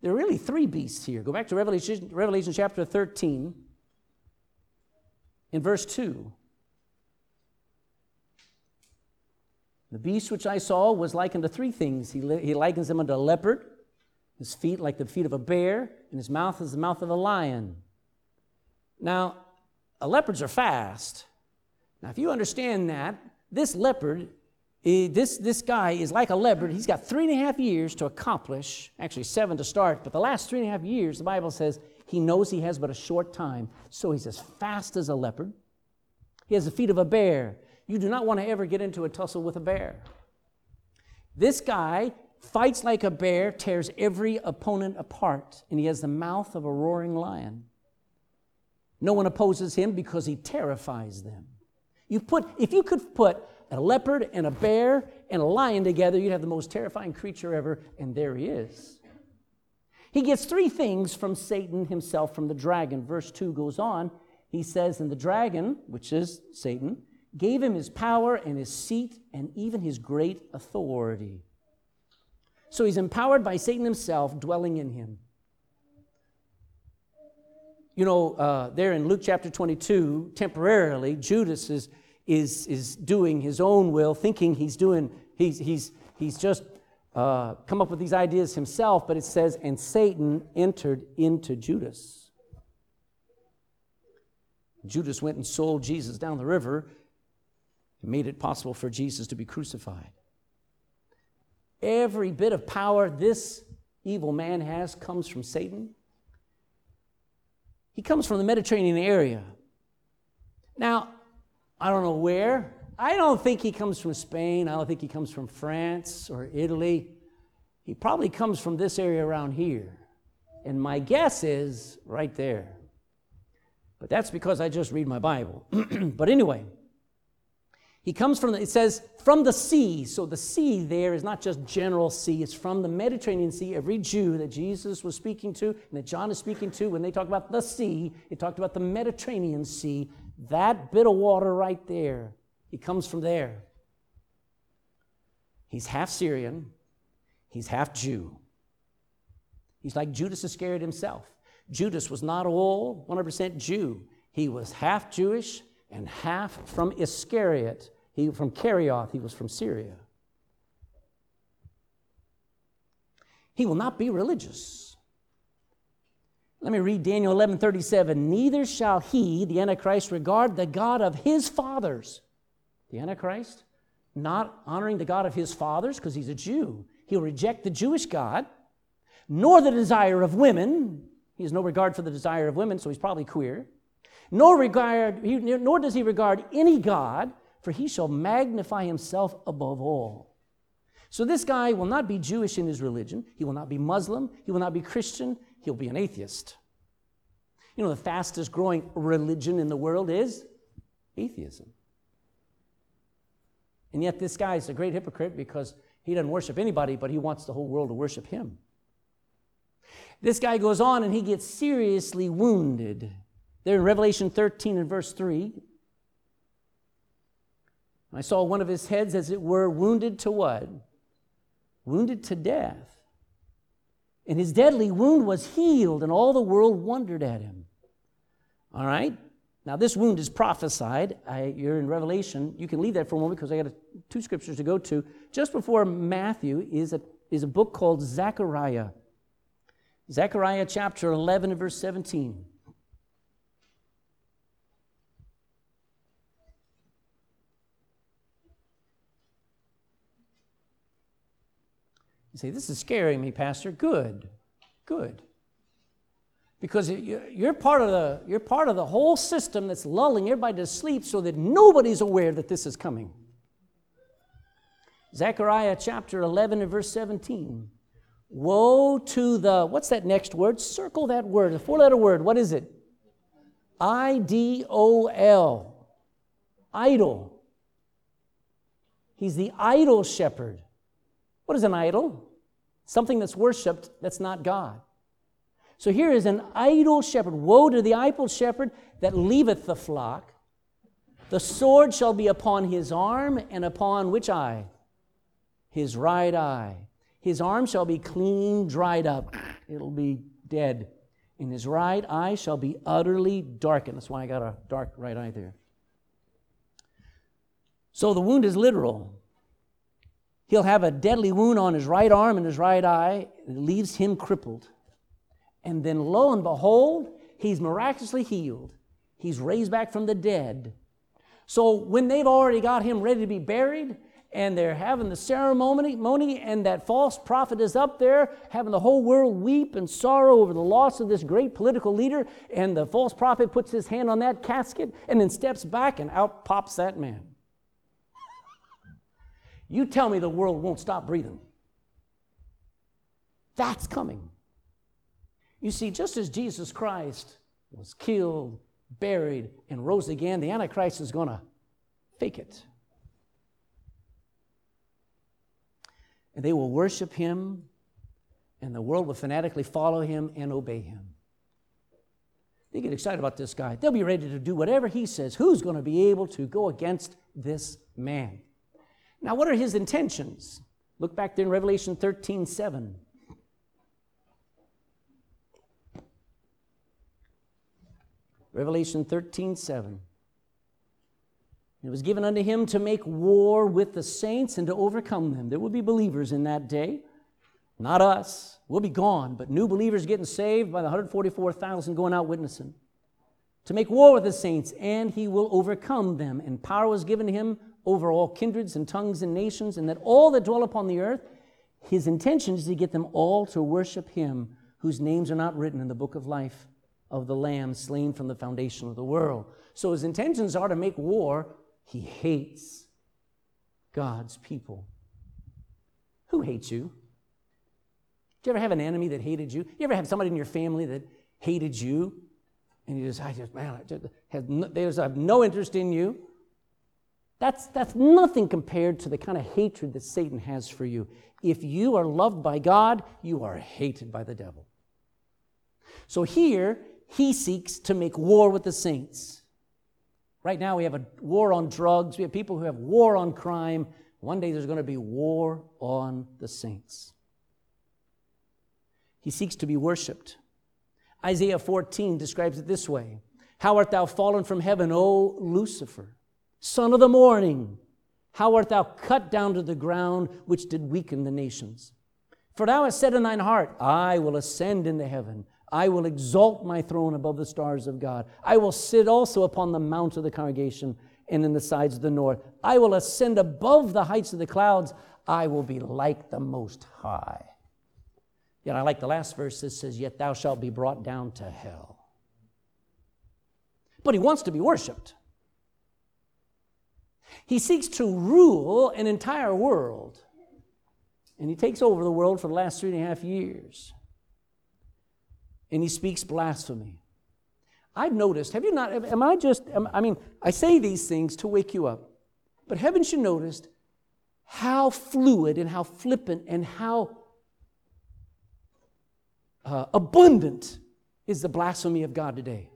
there are really three beasts here. Go back to Revelation, Revelation chapter 13, in verse 2. The beast which I saw was likened to three things. He, he likens him unto a leopard, his feet like the feet of a bear, and his mouth is the mouth of a lion. Now, leopards are fast. Now, if you understand that, this leopard eh, this, this guy is like a leopard. He's got three and a half years to accomplish, actually seven to start, but the last three and a half years, the Bible says he knows he has but a short time. So he's as fast as a leopard. He has the feet of a bear. You do not want to ever get into a tussle with a bear. This guy fights like a bear, tears every opponent apart, and he has the mouth of a roaring lion. No one opposes him because he terrifies them. You put, if you could put a leopard and a bear and a lion together, you'd have the most terrifying creature ever, and there he is. He gets three things from Satan himself, from the dragon. Verse 2 goes on. He says, And the dragon, which is Satan, gave him his power and his seat and even his great authority. So he's empowered by Satan himself dwelling in him. You know, uh, there in Luke chapter 22, temporarily, Judas is is, is doing his own will, thinking he's doing, he's, he's, he's just uh, come up with these ideas himself, but it says, and Satan entered into Judas. Judas went and sold Jesus down the river made it possible for Jesus to be crucified. Every bit of power this evil man has comes from Satan. He comes from the Mediterranean area. Now, I don't know where. I don't think he comes from Spain. I don't think he comes from France or Italy. He probably comes from this area around here. And my guess is right there. But that's because I just read my Bible. but anyway, he comes from, the, it says, from the sea. So the sea there is not just general sea, it's from the Mediterranean Sea. Every Jew that Jesus was speaking to and that John is speaking to, when they talk about the sea, it talked about the Mediterranean Sea. That bit of water right there, he comes from there. He's half Syrian, he's half Jew. He's like Judas Iscariot himself. Judas was not all 100% Jew. He was half Jewish and half from Iscariot. He from Kerioth, he was from Syria. He will not be religious. Let me read Daniel 11 37. Neither shall he, the Antichrist, regard the God of his fathers. The Antichrist, not honoring the God of his fathers because he's a Jew. He'll reject the Jewish God, nor the desire of women. He has no regard for the desire of women, so he's probably queer. Nor, regard, nor does he regard any God, for he shall magnify himself above all. So this guy will not be Jewish in his religion. He will not be Muslim. He will not be Christian he'll be an atheist. You know, the fastest growing religion in the world is atheism. And yet, this guy is a great hypocrite because he doesn't worship anybody, but he wants the whole world to worship him. This guy goes on and he gets seriously wounded. There in Revelation 13 and verse 3, I saw one of his heads, as it were, wounded to what? Wounded to death. And his deadly wound was healed, and all the world wondered at him. All right? Now, this wound is prophesied. I, you're in Revelation. You can leave that for a moment because I got a, two scriptures to go to. Just before Matthew is a, is a book called Zechariah. Zechariah chapter 11 and verse 17. You say, This is scaring me, Pastor. Good, good. Because you're part, of the, you're part of the whole system that's lulling everybody to sleep so that nobody's aware that this is coming. Zechariah chapter 11 and verse 17. Woe to the, what's that next word? Circle that word, the four letter word. What is it? I D O L. Idol. He's the idol shepherd. What is an idol? Something that's worshiped that's not God. So here is an idol shepherd. Woe to the idol shepherd that leaveth the flock. The sword shall be upon his arm and upon which eye? His right eye. His arm shall be clean dried up. It'll be dead. And his right eye shall be utterly darkened. That's why I got a dark right eye there. So the wound is literal. He'll have a deadly wound on his right arm and his right eye. It leaves him crippled. And then lo and behold, he's miraculously healed. He's raised back from the dead. So when they've already got him ready to be buried, and they're having the ceremony, and that false prophet is up there having the whole world weep and sorrow over the loss of this great political leader. And the false prophet puts his hand on that casket and then steps back, and out pops that man. You tell me the world won't stop breathing. That's coming. You see, just as Jesus Christ was killed, buried, and rose again, the Antichrist is going to fake it. And they will worship him, and the world will fanatically follow him and obey him. They get excited about this guy. They'll be ready to do whatever he says. Who's going to be able to go against this man? Now, what are his intentions? Look back there in Revelation 13 7. Revelation 13 7. It was given unto him to make war with the saints and to overcome them. There will be believers in that day. Not us. We'll be gone, but new believers getting saved by the 144,000 going out witnessing. To make war with the saints, and he will overcome them. And power was given to him over all kindreds and tongues and nations, and that all that dwell upon the earth, his intention is to get them all to worship him whose names are not written in the book of life of the Lamb slain from the foundation of the world. So his intentions are to make war. He hates God's people. Who hates you? Do you ever have an enemy that hated you? You ever have somebody in your family that hated you? And you just, I just, man, I just have no, they just have no interest in you. That's, that's nothing compared to the kind of hatred that Satan has for you. If you are loved by God, you are hated by the devil. So here, he seeks to make war with the saints. Right now, we have a war on drugs, we have people who have war on crime. One day, there's going to be war on the saints. He seeks to be worshiped. Isaiah 14 describes it this way How art thou fallen from heaven, O Lucifer? Son of the morning, how art thou cut down to the ground, which did weaken the nations? For thou hast said in thine heart, I will ascend into heaven. I will exalt my throne above the stars of God. I will sit also upon the mount of the congregation and in the sides of the north. I will ascend above the heights of the clouds. I will be like the Most High. Yet I like the last verse that says, Yet thou shalt be brought down to hell. But he wants to be worshiped. He seeks to rule an entire world. And he takes over the world for the last three and a half years. And he speaks blasphemy. I've noticed, have you not, am I just, am, I mean, I say these things to wake you up, but haven't you noticed how fluid and how flippant and how uh, abundant is the blasphemy of God today?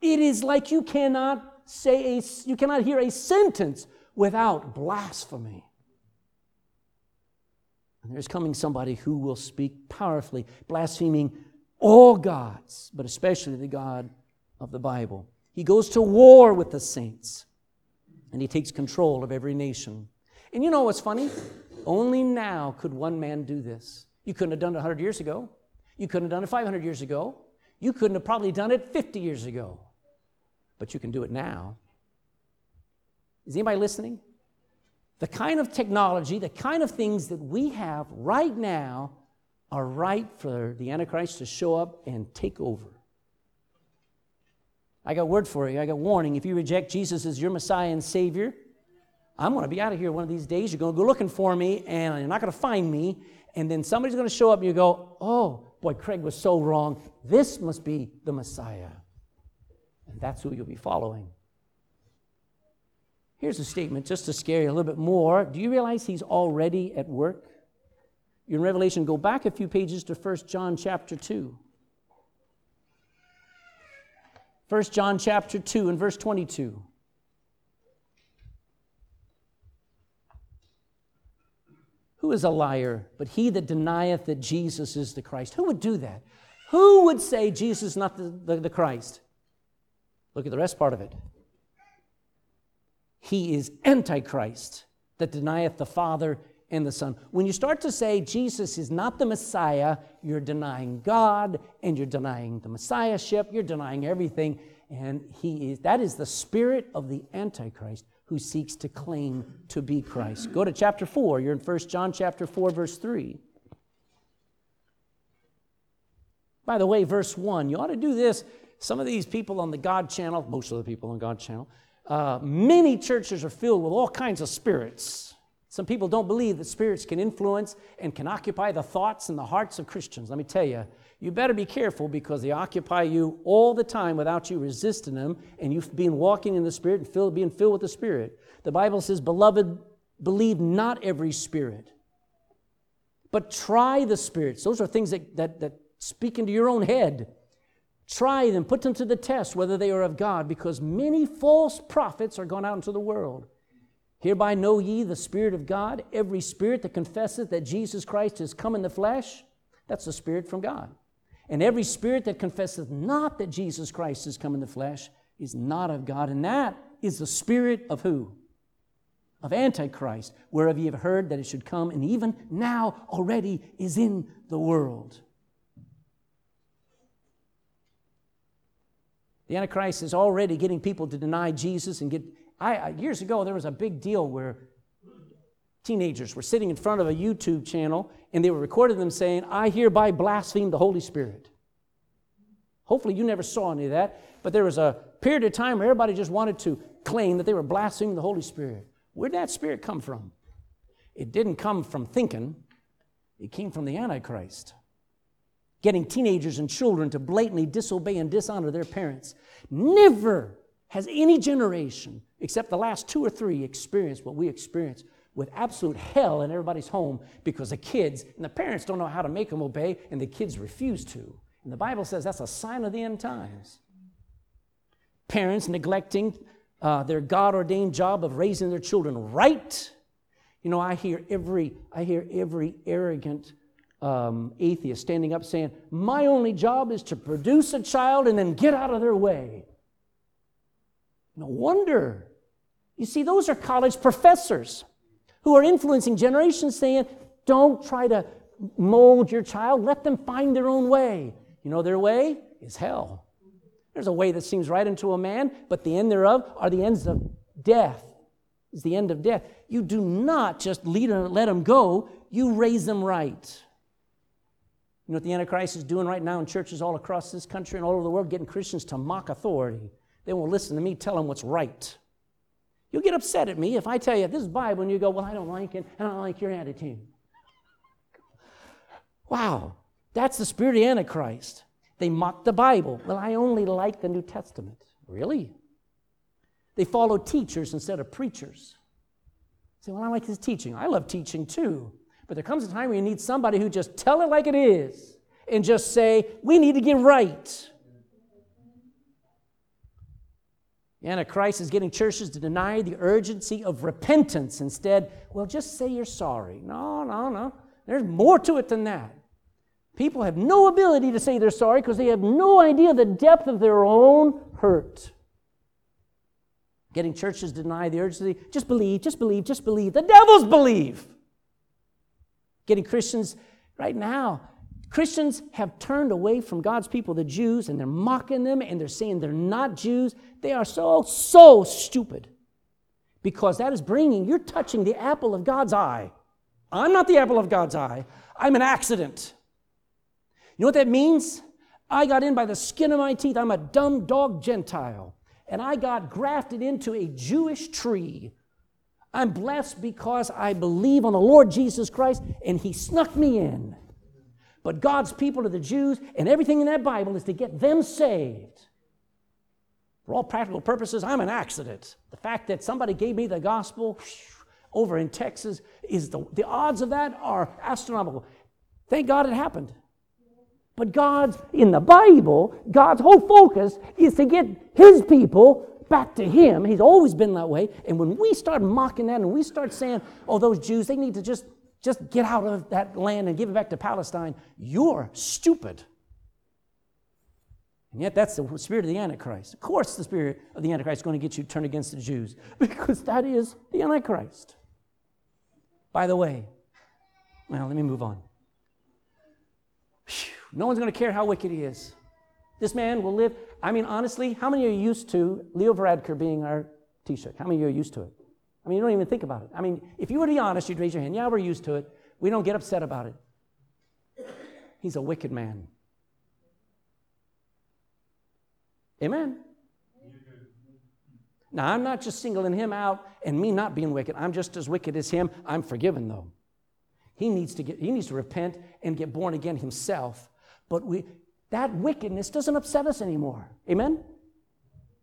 It is like you cannot say a, you cannot hear a sentence without blasphemy. And there's coming somebody who will speak powerfully, blaspheming all gods, but especially the God of the Bible. He goes to war with the saints, and he takes control of every nation. And you know what's funny? Only now could one man do this. You couldn't have done it 100 years ago. You couldn't have done it 500 years ago. You couldn't have probably done it 50 years ago but you can do it now. Is anybody listening? the kind of technology, the kind of things that we have right now are right for the Antichrist to show up and take over. I got word for you. I got warning. If you reject Jesus as your Messiah and Savior, I'm going to be out of here one of these days. You're going to go looking for me, and you're not going to find me. And then somebody's going to show up, and you go, oh, boy, Craig was so wrong. This must be the Messiah. And that's who you'll be following. Here's a statement just to scare you a little bit more. Do you realize he's already at work? You're in Revelation, go back a few pages to 1 John chapter 2. 1 John chapter 2 and verse 22. Who is a liar but he that denieth that Jesus is the Christ? Who would do that? Who would say Jesus is not the, the, the Christ? Look at the rest part of it. He is Antichrist that denieth the Father and the Son. When you start to say Jesus is not the Messiah, you're denying God and you're denying the Messiahship, you're denying everything. And he is that is the spirit of the Antichrist who seeks to claim to be Christ. Go to chapter 4. You're in 1 John chapter 4, verse 3. By the way, verse 1, you ought to do this. Some of these people on the God channel, most of the people on God channel, uh, many churches are filled with all kinds of spirits. Some people don't believe that spirits can influence and can occupy the thoughts and the hearts of Christians. Let me tell you, you better be careful because they occupy you all the time without you resisting them and you've been walking in the Spirit and filled, being filled with the Spirit. The Bible says, Beloved, believe not every spirit, but try the spirits. Those are things that, that, that speak into your own head. Try them, put them to the test whether they are of God, because many false prophets are gone out into the world. Hereby know ye the Spirit of God. Every spirit that confesseth that Jesus Christ is come in the flesh, that's the Spirit from God. And every spirit that confesseth not that Jesus Christ is come in the flesh is not of God. And that is the spirit of who? Of Antichrist, whereof ye have heard that it should come, and even now already is in the world. The Antichrist is already getting people to deny Jesus and get. I, years ago, there was a big deal where teenagers were sitting in front of a YouTube channel and they were recording them saying, I hereby blaspheme the Holy Spirit. Hopefully, you never saw any of that, but there was a period of time where everybody just wanted to claim that they were blaspheming the Holy Spirit. Where did that spirit come from? It didn't come from thinking, it came from the Antichrist getting teenagers and children to blatantly disobey and dishonor their parents. Never has any generation, except the last two or three, experienced what we experience with absolute hell in everybody's home because the kids and the parents don't know how to make them obey and the kids refuse to. And the Bible says that's a sign of the end times. Parents neglecting uh, their God ordained job of raising their children right. You know, I hear every, I hear every arrogant um, atheist standing up saying, My only job is to produce a child and then get out of their way. No wonder. You see, those are college professors who are influencing generations saying, Don't try to mold your child, let them find their own way. You know, their way is hell. There's a way that seems right unto a man, but the end thereof are the ends of death. Is the end of death. You do not just lead let them go, you raise them right. You know what the Antichrist is doing right now in churches all across this country and all over the world? Getting Christians to mock authority. They won't listen to me tell them what's right. You'll get upset at me if I tell you this is Bible and you go, Well, I don't like it, and I don't like your attitude. Wow, that's the spirit of the Antichrist. They mock the Bible. Well, I only like the New Testament. Really? They follow teachers instead of preachers. Say, well, I like his teaching. I love teaching too. But there comes a time when you need somebody who just tell it like it is and just say, we need to get right. The Antichrist is getting churches to deny the urgency of repentance. Instead, well, just say you're sorry. No, no, no. There's more to it than that. People have no ability to say they're sorry because they have no idea the depth of their own hurt. Getting churches to deny the urgency, just believe, just believe, just believe. The devils believe. Getting Christians right now, Christians have turned away from God's people, the Jews, and they're mocking them and they're saying they're not Jews. They are so, so stupid. because that is bringing, you're touching the apple of God's eye. I'm not the apple of God's eye, I'm an accident. You know what that means? I got in by the skin of my teeth. I'm a dumb dog Gentile. And I got grafted into a Jewish tree. I'm blessed because I believe on the Lord Jesus Christ and He snuck me in. But God's people are the Jews, and everything in that Bible is to get them saved. For all practical purposes, I'm an accident. The fact that somebody gave me the gospel over in Texas is the, the odds of that are astronomical. Thank God it happened. But God's, in the Bible, God's whole focus is to get His people back to Him. He's always been that way. And when we start mocking that and we start saying, oh, those Jews, they need to just, just get out of that land and give it back to Palestine, you're stupid. And yet, that's the spirit of the Antichrist. Of course, the spirit of the Antichrist is going to get you turned against the Jews because that is the Antichrist. By the way, well, let me move on. Whew. No one's going to care how wicked he is. This man will live. I mean, honestly, how many are used to Leo Varadkar being our Taoiseach? How many are used to it? I mean, you don't even think about it. I mean, if you were to be honest, you'd raise your hand. Yeah, we're used to it. We don't get upset about it. He's a wicked man. Amen. Now, I'm not just singling him out and me not being wicked. I'm just as wicked as him. I'm forgiven, though. He needs to, get, he needs to repent and get born again himself but we, that wickedness doesn't upset us anymore. Amen?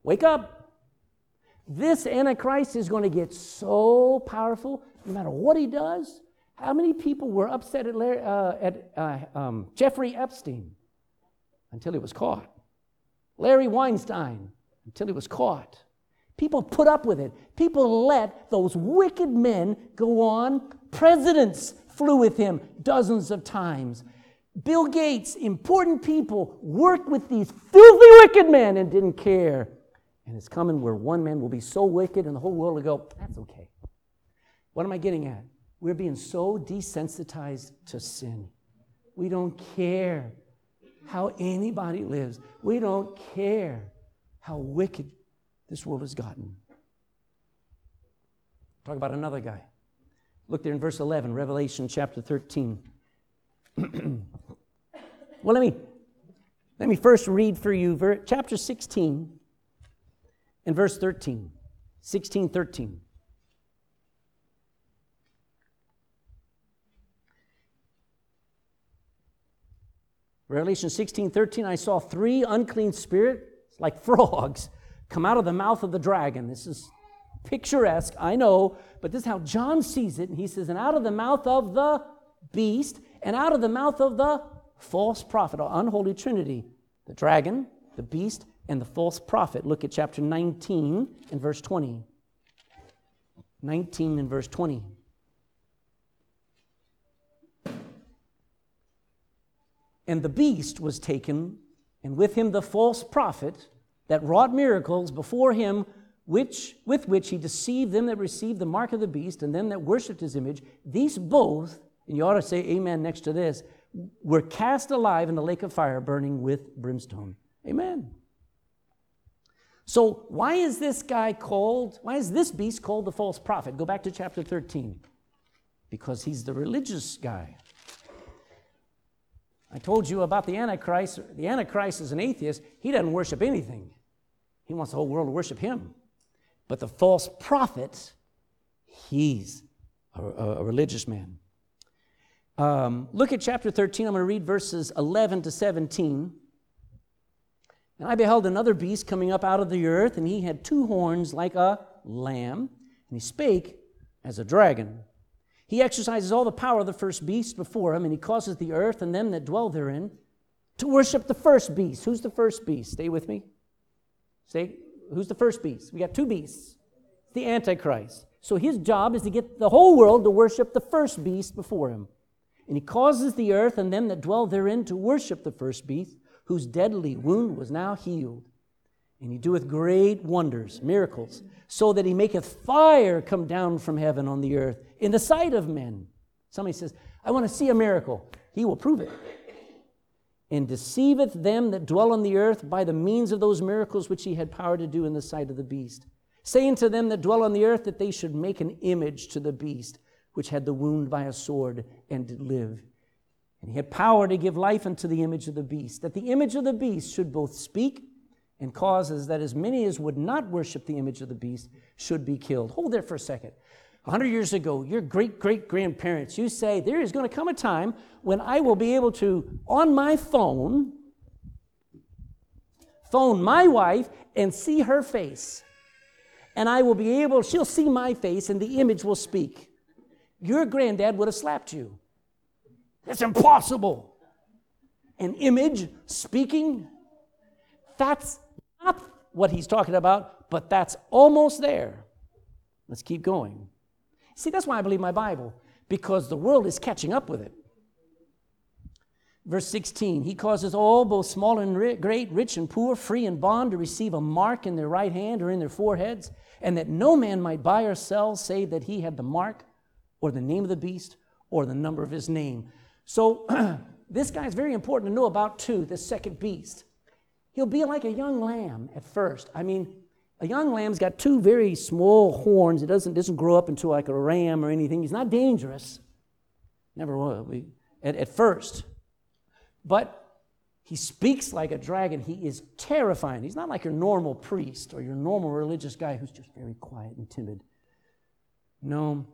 Wake up. This Antichrist is going to get so powerful no matter what he does. How many people were upset at, Larry, uh, at uh, um, Jeffrey Epstein until he was caught? Larry Weinstein until he was caught. People put up with it. People let those wicked men go on. Presidents flew with him dozens of times. Bill Gates, important people, worked with these filthy wicked men and didn't care. And it's coming where one man will be so wicked and the whole world will go, that's okay. What am I getting at? We're being so desensitized to sin. We don't care how anybody lives. We don't care how wicked this world has gotten. Talk about another guy. Look there in verse 11, Revelation chapter 13. well, let me, let me first read for you ver- chapter 16 and verse 13. 16, 13. Revelation 16, 13, I saw three unclean spirits like frogs come out of the mouth of the dragon. This is picturesque, I know, but this is how John sees it. And he says, And out of the mouth of the beast and out of the mouth of the false prophet, or unholy trinity, the dragon, the beast, and the false prophet. Look at chapter 19 and verse 20. 19 and verse 20. And the beast was taken, and with him the false prophet that wrought miracles before him, which, with which he deceived them that received the mark of the beast and them that worshipped his image. These both and you ought to say amen next to this, were cast alive in the lake of fire burning with brimstone. Amen. So, why is this guy called, why is this beast called the false prophet? Go back to chapter 13. Because he's the religious guy. I told you about the Antichrist. The Antichrist is an atheist. He doesn't worship anything, he wants the whole world to worship him. But the false prophet, he's a, a, religious man. Um, look at chapter 13. I'm going to read verses 11 to 17. And I beheld another beast coming up out of the earth, and he had two horns like a lamb, and he spake as a dragon. He exercises all the power of the first beast before him, and he causes the earth and them that dwell therein to worship the first beast. Who's the first beast? Stay with me. Stay. Who's the first beast? We got two beasts. The Antichrist. So his job is to get the whole world to worship the first beast before him. And he causes the earth and them that dwell therein to worship the first beast, whose deadly wound was now healed. And he doeth great wonders, miracles, so that he maketh fire come down from heaven on the earth in the sight of men. Somebody says, I want to see a miracle. He will prove it. And deceiveth them that dwell on the earth by the means of those miracles which he had power to do in the sight of the beast. saying to them that dwell on the earth that they should make an image to the beast which had the wound by a sword and did live. And he had power to give life unto the image of the beast, that the image of the beast should both speak and causes that as many as would not worship the image of the beast should be killed. Hold there for a second. 100 years ago, your great great grandparents, you say, There is going to come a time when I will be able to, on my phone, phone my wife and see her face. And I will be able, she'll see my face and the image will speak. Your granddad would have slapped you. It's impossible. An image speaking, that's not what he's talking about, but that's almost there. Let's keep going. See, that's why I believe my Bible, because the world is catching up with it. Verse 16, he causes all, both small and great, rich and poor, free and bond, to receive a mark in their right hand or in their foreheads, and that no man might buy or sell save that he had the mark or the name of the beast or the number of his name. So, this guy is very important to know about too, this second beast. He'll be like a young lamb at first. I mean, a young lamb's got two very small horns. It doesn't, doesn't grow up into like a ram or anything. He's not dangerous. Never will be at, at first. But he speaks like a dragon. He is terrifying. He's not like your normal priest or your normal religious guy who's just very quiet and timid. No,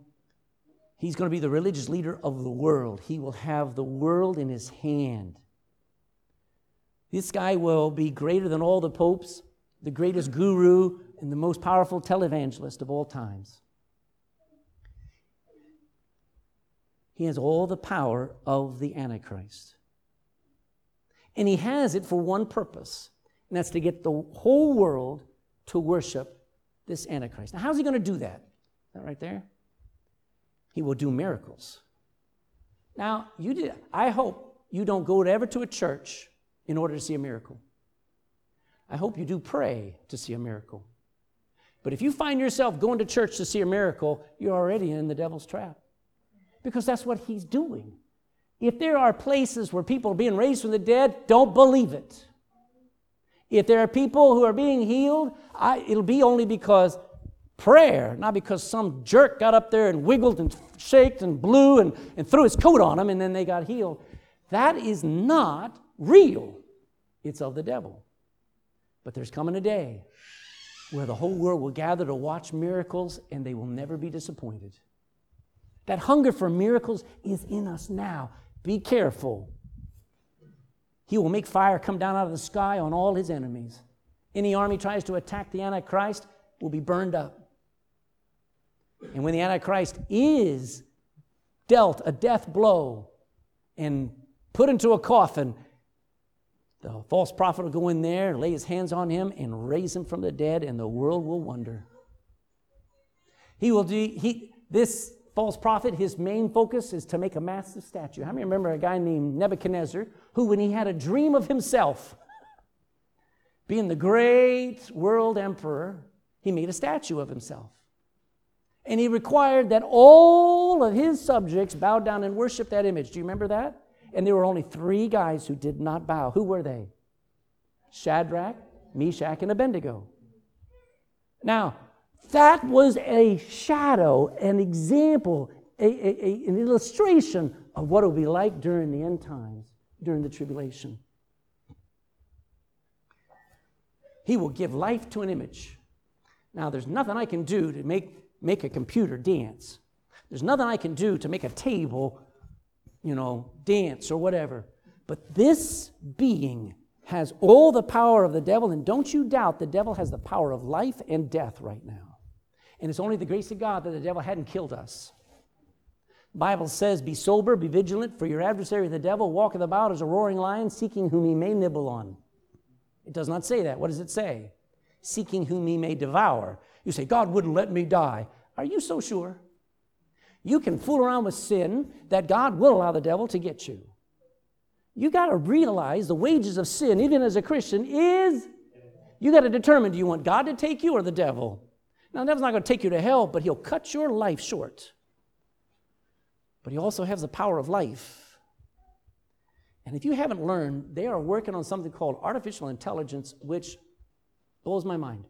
he's going to be the religious leader of the world. He will have the world in his hand. This guy will be greater than all the popes, the greatest guru, and the most powerful televangelist of all times. He has all the power of the Antichrist. And he has it for one purpose, and that's to get the whole world to worship this Antichrist. Now, how's he going to do that? That right there? He will do miracles. Now, you did, I hope you don't go ever to a church in order to see a miracle. I hope you do pray to see a miracle. But if you find yourself going to church to see a miracle, you're already in the devil's trap. Because that's what he's doing. If there are places where people are being raised from the dead, don't believe it. If there are people who are being healed, I, it'll be only because prayer, not because some jerk got up there and wiggled and shaked and blew and, and threw his coat on them and then they got healed. That is not real. It's of the devil. But there's coming a day where the whole world will gather to watch miracles and they will never be disappointed. That hunger for miracles is in us now. Be careful. He will make fire come down out of the sky on all his enemies. Any army tries to attack the Antichrist will be burned up. And when the Antichrist is dealt a death blow and put into a coffin, the false prophet will go in there, lay his hands on him, and raise him from the dead, and the world will wonder. He will do, he, this false prophet, his main focus is to make a massive statue. How many remember a guy named Nebuchadnezzar who, when he had a dream of himself being the great world emperor, he made a statue of himself. And he required that all of his subjects bow down and worship that image. Do you remember that? And there were only three guys who did not bow. Who were they? Shadrach, Meshach, and Abednego. Now, that was a shadow, an example, a, a, a, an illustration of what it will be like during the end times, during the tribulation. He will give life to an image. Now, there's nothing I can do to make, make a computer dance. There's nothing I can do to make a table, you know, dance or whatever. But this being has all the power of the devil, and don't you doubt the devil has the power of life and death right now. And it's only the grace of God that the devil hadn't killed us. The Bible says, Be sober, be vigilant, for your adversary, the devil, walketh about as a roaring lion, seeking whom he may nibble on. It does not say that. What does it say? Seeking whom he may devour. You say, God wouldn't let me die. Are you so sure? You can fool around with sin that God will allow the devil to get you. You got to realize the wages of sin, even as a Christian, is you got to determine do you want God to take you or the devil? Now, the devil's not going to take you to hell, but he'll cut your life short. But he also has the power of life. And if you haven't learned, they are working on something called artificial intelligence, which blows my mind.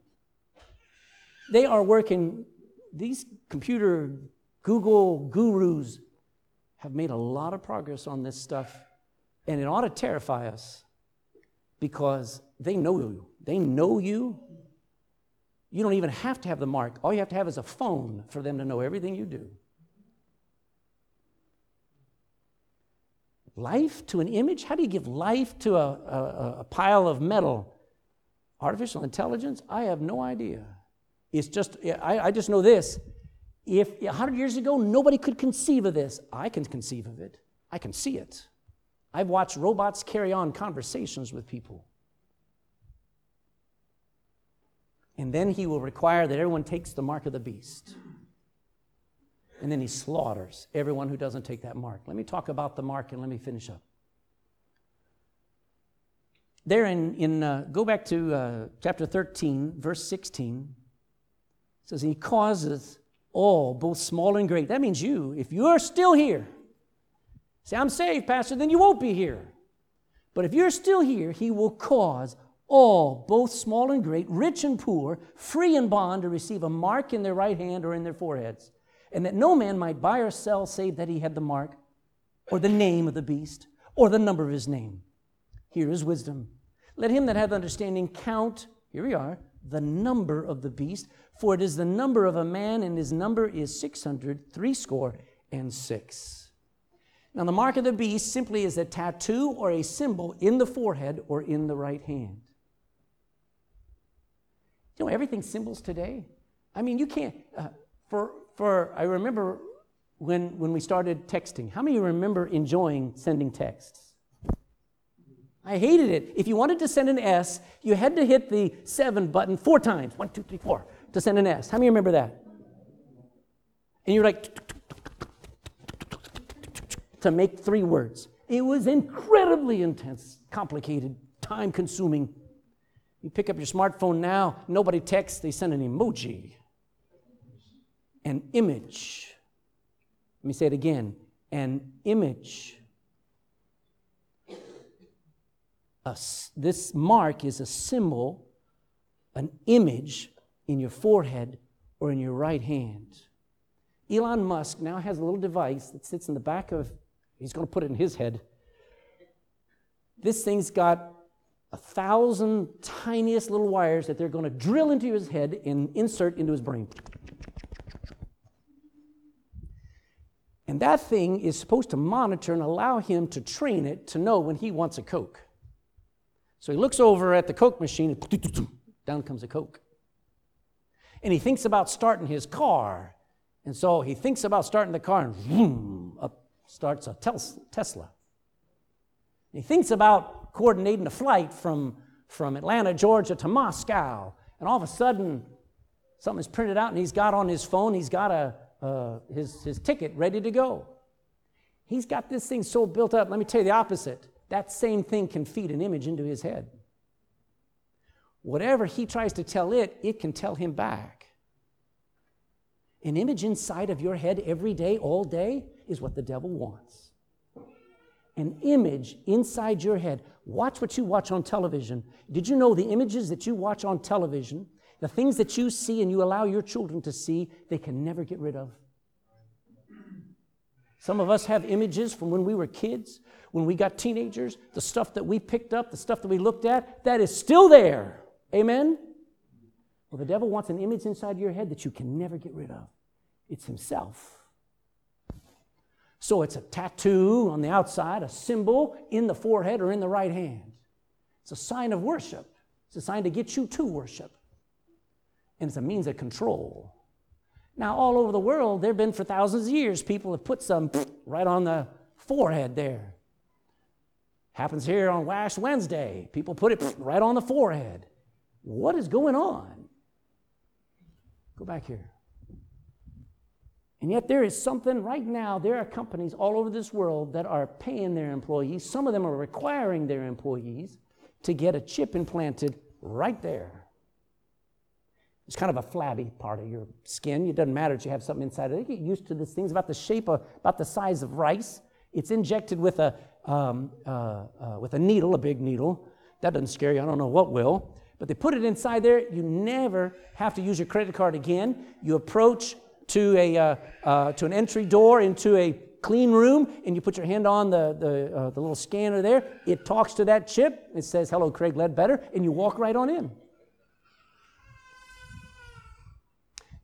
They are working, these computer Google gurus have made a lot of progress on this stuff, and it ought to terrify us because they know you. They know you. You don't even have to have the mark. All you have to have is a phone for them to know everything you do. Life to an image? How do you give life to a, a, a pile of metal? Artificial intelligence? I have no idea. It's just, I, I just know this. If 100 years ago nobody could conceive of this, I can conceive of it. I can see it. I've watched robots carry on conversations with people. And then he will require that everyone takes the mark of the beast. And then he slaughters everyone who doesn't take that mark. Let me talk about the mark and let me finish up. There in, in uh, go back to uh, chapter 13, verse 16. Says, He causes all, both small and great. That means you. If you're still here, say, I'm saved, Pastor, then you won't be here. But if you're still here, He will cause all, both small and great, rich and poor, free and bond, to receive a mark in their right hand or in their foreheads, and that no man might buy or sell save that he had the mark, or the name of the beast, or the number of his name. Here is wisdom. Let him that hath understanding count, here we are, the number of the beast, for it is the number of a man, and his number is six hundred, threescore, and six. Now, the mark of the beast simply is a tattoo or a symbol in the forehead or in the right hand. You know, everything's symbols today. I mean, you can't, uh, for, for, I remember when, when we started texting, how many of you remember enjoying sending texts? I hated it. If you wanted to send an S, you had to hit the seven button four times one, two, three, four to send an S. How many remember that? And you're like, to make three words. It was incredibly intense, complicated, time consuming. You pick up your smartphone now, nobody texts, they send an emoji, an image. Let me say it again an image. A, this mark is a symbol, an image in your forehead or in your right hand. Elon Musk now has a little device that sits in the back of, he's going to put it in his head. This thing's got a thousand tiniest little wires that they're going to drill into his head and insert into his brain. And that thing is supposed to monitor and allow him to train it to know when he wants a Coke. So he looks over at the Coke machine, and down comes a Coke. And he thinks about starting his car. And so he thinks about starting the car, and vroom, up starts a Tesla. He thinks about coordinating a flight from, from Atlanta, Georgia to Moscow. And all of a sudden, something is printed out and he's got on his phone, he's got a, uh, his, his ticket ready to go. He's got this thing so built up. Let me tell you the opposite. That same thing can feed an image into his head. Whatever he tries to tell it, it can tell him back. An image inside of your head every day, all day, is what the devil wants. An image inside your head. Watch what you watch on television. Did you know the images that you watch on television, the things that you see and you allow your children to see, they can never get rid of? Some of us have images from when we were kids, when we got teenagers, the stuff that we picked up, the stuff that we looked at, that is still there. Amen? Well, the devil wants an image inside your head that you can never get rid of. It's himself. So it's a tattoo on the outside, a symbol in the forehead or in the right hand. It's a sign of worship. It's a sign to get you to worship. And it's a means of control. Now, all over the world, there have been for thousands of years, people have put some right on the forehead there. Happens here on Ash Wednesday. People put it right on the forehead. What is going on? Go back here. And yet, there is something right now, there are companies all over this world that are paying their employees. Some of them are requiring their employees to get a chip implanted right there. It's kind of a flabby part of your skin. It doesn't matter if you have something inside it. They get used to this thing. It's about the shape of, about the size of rice. It's injected with a, um, uh, uh, with a needle, a big needle. That doesn't scare you. I don't know what will. But they put it inside there. You never have to use your credit card again. You approach to, a, uh, uh, to an entry door into a clean room and you put your hand on the, the, uh, the little scanner there. It talks to that chip. It says, Hello, Craig Ledbetter, and you walk right on in.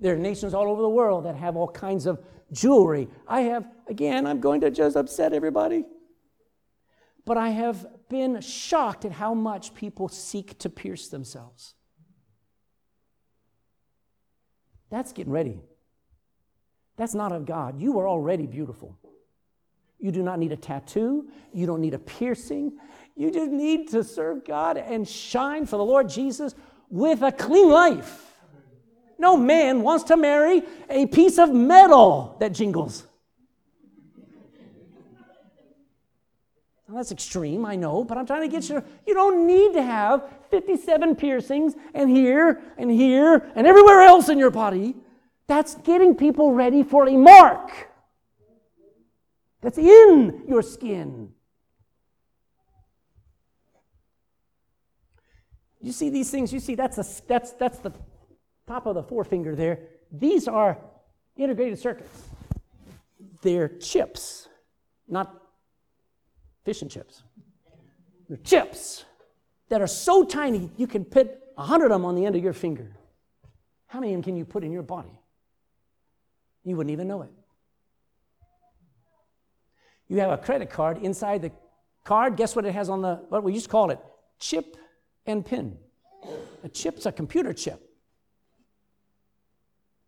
There are nations all over the world that have all kinds of jewelry. I have, again, I'm going to just upset everybody. But I have been shocked at how much people seek to pierce themselves. That's getting ready. That's not of God. You are already beautiful. You do not need a tattoo. You don't need a piercing. You just need to serve God and shine for the Lord Jesus with a clean life. No man wants to marry a piece of metal that jingles. Well, that's extreme, I know, but I'm trying to get you. You don't need to have 57 piercings and here and here and everywhere else in your body. That's getting people ready for a mark that's in your skin. You see these things, you see that's, a, that's, that's the top of the forefinger there. These are integrated circuits. They're chips, not fish and chips. They're chips that are so tiny you can put a hundred of them on the end of your finger. How many of them can you put in your body? You wouldn't even know it. You have a credit card inside the card. Guess what it has on the, what we used to call it? Chip and pin. A chip's a computer chip.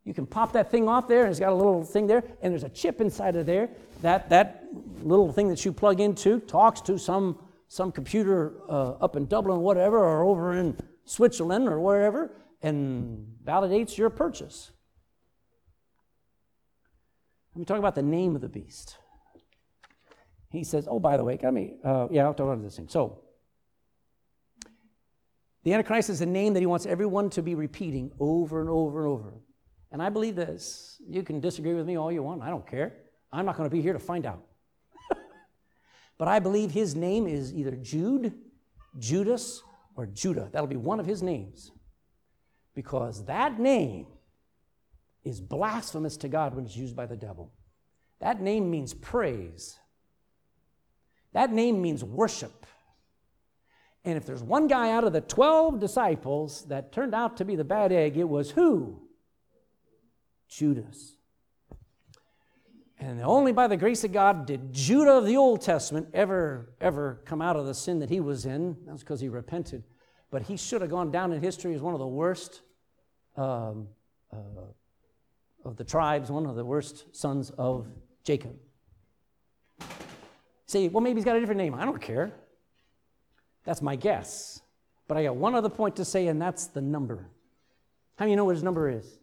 You can pop that thing off there, and it's got a little thing there, and there's a chip inside of there. That, that little thing that you plug into talks to some, some computer uh, up in Dublin, whatever, or over in Switzerland or wherever, and validates your purchase. Let me talk about the name of the beast. He says, Oh, by the way, got me. Uh, yeah, I'll talk about this thing. So, the Antichrist is a name that he wants everyone to be repeating over and over and over. And I believe this. You can disagree with me all you want. I don't care. I'm not going to be here to find out. but I believe his name is either Jude, Judas, or Judah. That'll be one of his names. Because that name is blasphemous to God when it's used by the devil. That name means praise. That name means worship. And if there's one guy out of the 12 disciples that turned out to be the bad egg, it was who? Judas. And only by the grace of God did Judah of the Old Testament ever, ever come out of the sin that he was in. That's because he repented. But he should have gone down in history as one of the worst um, uh, of the tribes, one of the worst sons of Jacob. Say, well, maybe he's got a different name. I don't care. That's my guess. But I got one other point to say, and that's the number. How do you know what his number is?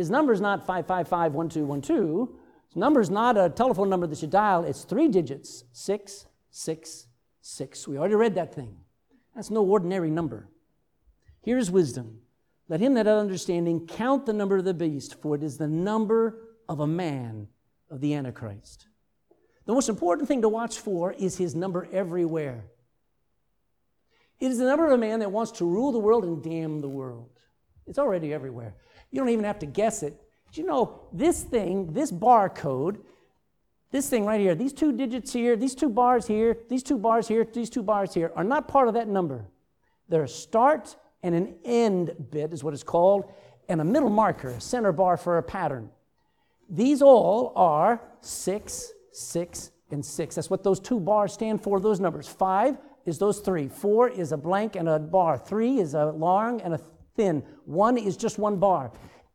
His number is not 555 1212. His number is not a telephone number that you dial, it's three digits 666. We already read that thing. That's no ordinary number. Here's wisdom. Let him that hath understanding count the number of the beast, for it is the number of a man of the Antichrist. The most important thing to watch for is his number everywhere. It is the number of a man that wants to rule the world and damn the world. It's already everywhere. You don't even have to guess it. Do you know this thing, this barcode, this thing right here, these two digits here, these two bars here, these two bars here, these two bars here are not part of that number. They're a start and an end bit, is what it's called, and a middle marker, a center bar for a pattern. These all are six, six, and six. That's what those two bars stand for, those numbers. Five is those three. Four is a blank and a bar. Three is a long and a thin. One is just one bar.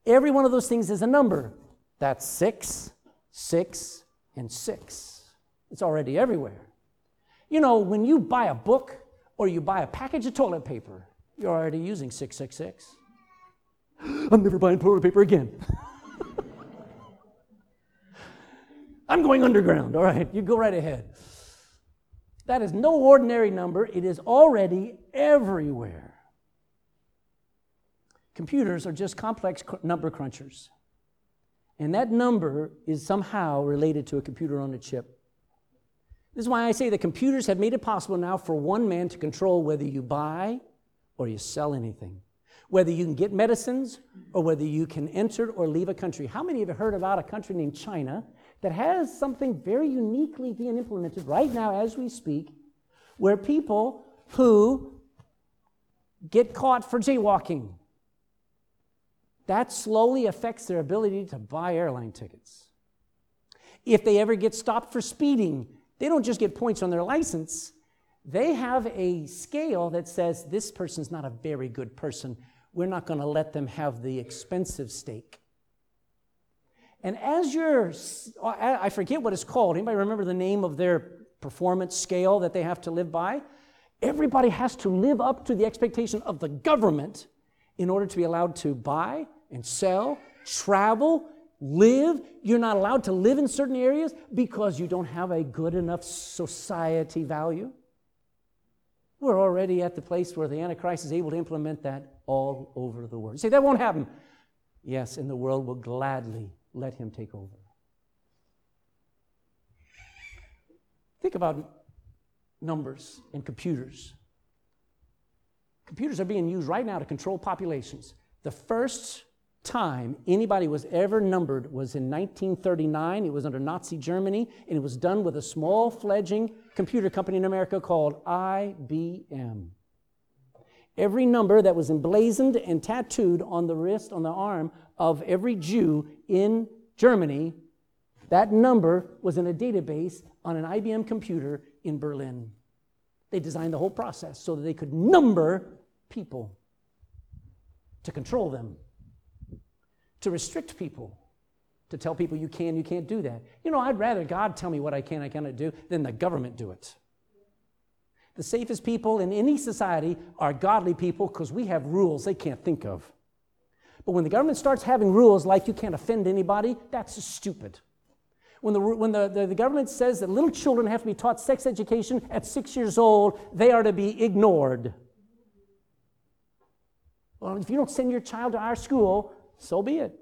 Every one of those things is a number. That's six, six, and six. It's already everywhere. You know, when you buy a book or you buy a package of toilet paper, you're already using 666. I'm never buying toilet paper again. I'm going underground. All right, you go right ahead. That is no ordinary number, it is already everywhere. Computers are just complex number crunchers. And that number is somehow related to a computer on a chip. This is why I say that computers have made it possible now for one man to control whether you buy or you sell anything. Whether you can get medicines or whether you can enter or leave a country. How many of you heard about a country named China that has something very uniquely being implemented right now as we speak, where people who get caught for jaywalking, that slowly affects their ability to buy airline tickets. If they ever get stopped for speeding, they don't just get points on their license, they have a scale that says this person's not a very good person. We're not going to let them have the expensive steak. And as you're, I forget what it's called. Anybody remember the name of their performance scale that they have to live by? Everybody has to live up to the expectation of the government in order to be allowed to buy and sell, travel, live. You're not allowed to live in certain areas because you don't have a good enough society value. We're already at the place where the Antichrist is able to implement that all over the world. You say, that won't happen. Yes, and the world will gladly let him take over. Think about numbers and computers. Computers are being used right now to control populations. The first time anybody was ever numbered was in 1939. It was under Nazi Germany, and it was done with a small fledgling computer company in America called IBM. Every number that was emblazoned and tattooed on the wrist, on the arm of every Jew in Germany, that number was in a database on an IBM computer in Berlin. They designed the whole process so that they could number people to control them, to restrict people, to tell people you can, you can't do that. You know, I'd rather God tell me what I can, I cannot do than the government do it. The safest people in any society are godly people because we have rules they can't think of. But when the government starts having rules like you can't offend anybody, that's stupid. When, the, when the, the, the, government says that little children have to be taught sex education at six years old, they are to be ignored. Well, if you don't send your child to our school, so be it.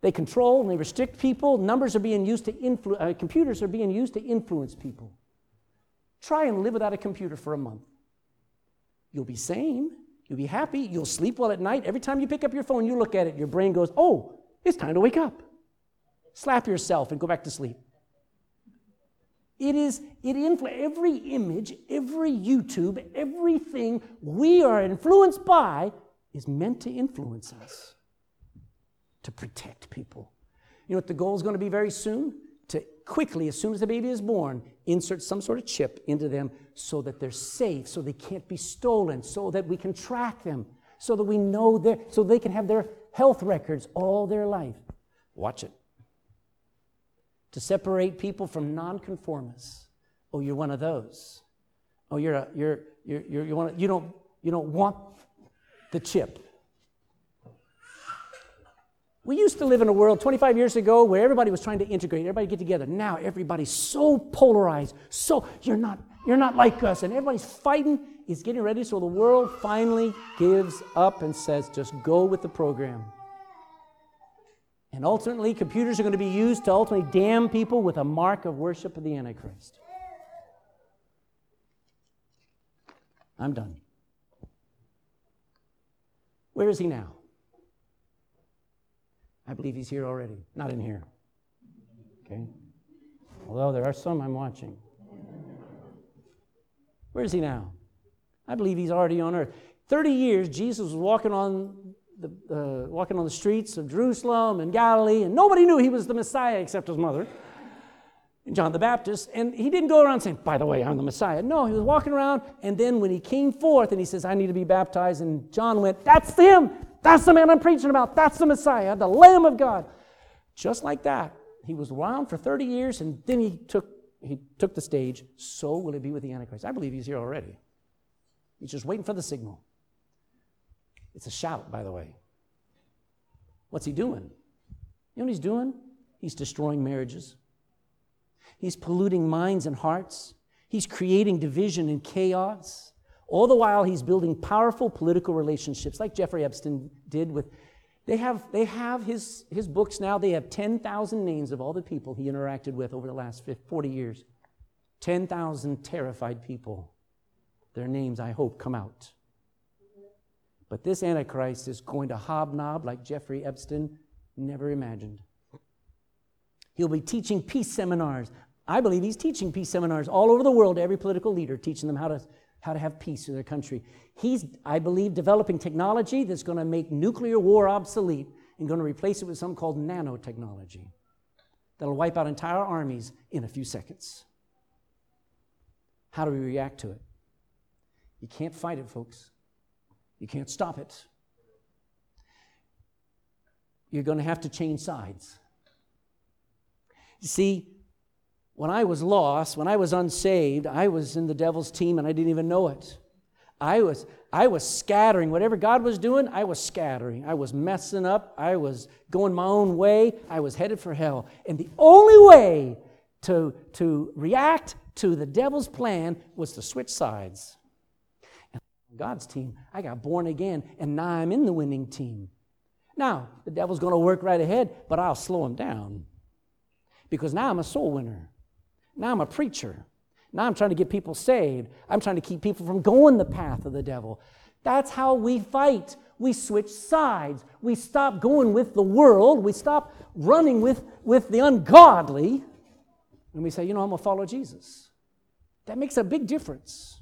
They control and they restrict people. Numbers are being used to influence, uh, computers are being used to influence people. Try and live without a computer for a month. You'll be sane. You'll be happy. You'll sleep well at night. Every time you pick up your phone, you look at it, your brain goes, oh, it's time to wake up. Slap yourself and go back to sleep. It is, it influ- every image, every YouTube, everything we are influenced by is meant to influence us, to protect people. You know what the goal is going to be very soon? To quickly, as soon as the baby is born, insert some sort of chip into them so that they're safe, so they can't be stolen, so that we can track them, so that we know their, so they can have their health records all their life. Watch it. To separate people from nonconformists. Oh, you're one of those. Oh, you're a, you're, you're, you're, you, want, you, don't, you don't want the chip. We used to live in a world 25 years ago where everybody was trying to integrate, everybody get together. Now everybody's so polarized. So you're not you're not like us and everybody's fighting is getting ready so the world finally gives up and says just go with the program. And ultimately computers are going to be used to ultimately damn people with a mark of worship of the antichrist. I'm done. Where is he now? I believe he's here already, not in here. Okay? Although there are some I'm watching. Where is he now? I believe he's already on earth. 30 years, Jesus was walking on the, uh, walking on the streets of Jerusalem and Galilee, and nobody knew he was the Messiah except his mother, John the Baptist. And he didn't go around saying, By the way, I'm the Messiah. No, he was walking around, and then when he came forth and he says, I need to be baptized, and John went, That's him! That's the man I'm preaching about. That's the Messiah, the Lamb of God. Just like that. He was around for 30 years and then he took, he took the stage. So will it be with the Antichrist. I believe he's here already. He's just waiting for the signal. It's a shout, by the way. What's he doing? You know what he's doing? He's destroying marriages. He's polluting minds and hearts. He's creating division and chaos. All the while, he's building powerful political relationships, like Jeffrey Epstein did with. They have, they have his, his books now, they have 10,000 names of all the people he interacted with over the last 40 years. 10,000 terrified people. Their names, I hope, come out. But this Antichrist is going to hobnob like Jeffrey Epstein never imagined. He'll be teaching peace seminars. I believe he's teaching peace seminars all over the world to every political leader, teaching them how to, how to have peace in their country. He's, I believe, developing technology that's going to make nuclear war obsolete and going to replace it with something called nanotechnology that'll wipe out entire armies in a few seconds. How do we react to it? You can't fight it, folks. You can't stop it. You're going to have to change sides. You see, when I was lost, when I was unsaved, I was in the devil's team and I didn't even know it. I was, I was scattering. Whatever God was doing, I was scattering. I was messing up. I was going my own way. I was headed for hell. And the only way to, to react to the devil's plan was to switch sides. And God's team, I got born again, and now I'm in the winning team. Now, the devil's going to work right ahead, but I'll slow him down. Because now I'm a soul winner. Now I'm a preacher. Now I'm trying to get people saved. I'm trying to keep people from going the path of the devil. That's how we fight. We switch sides. We stop going with the world. We stop running with, with the ungodly. And we say, you know, I'm going to follow Jesus. That makes a big difference.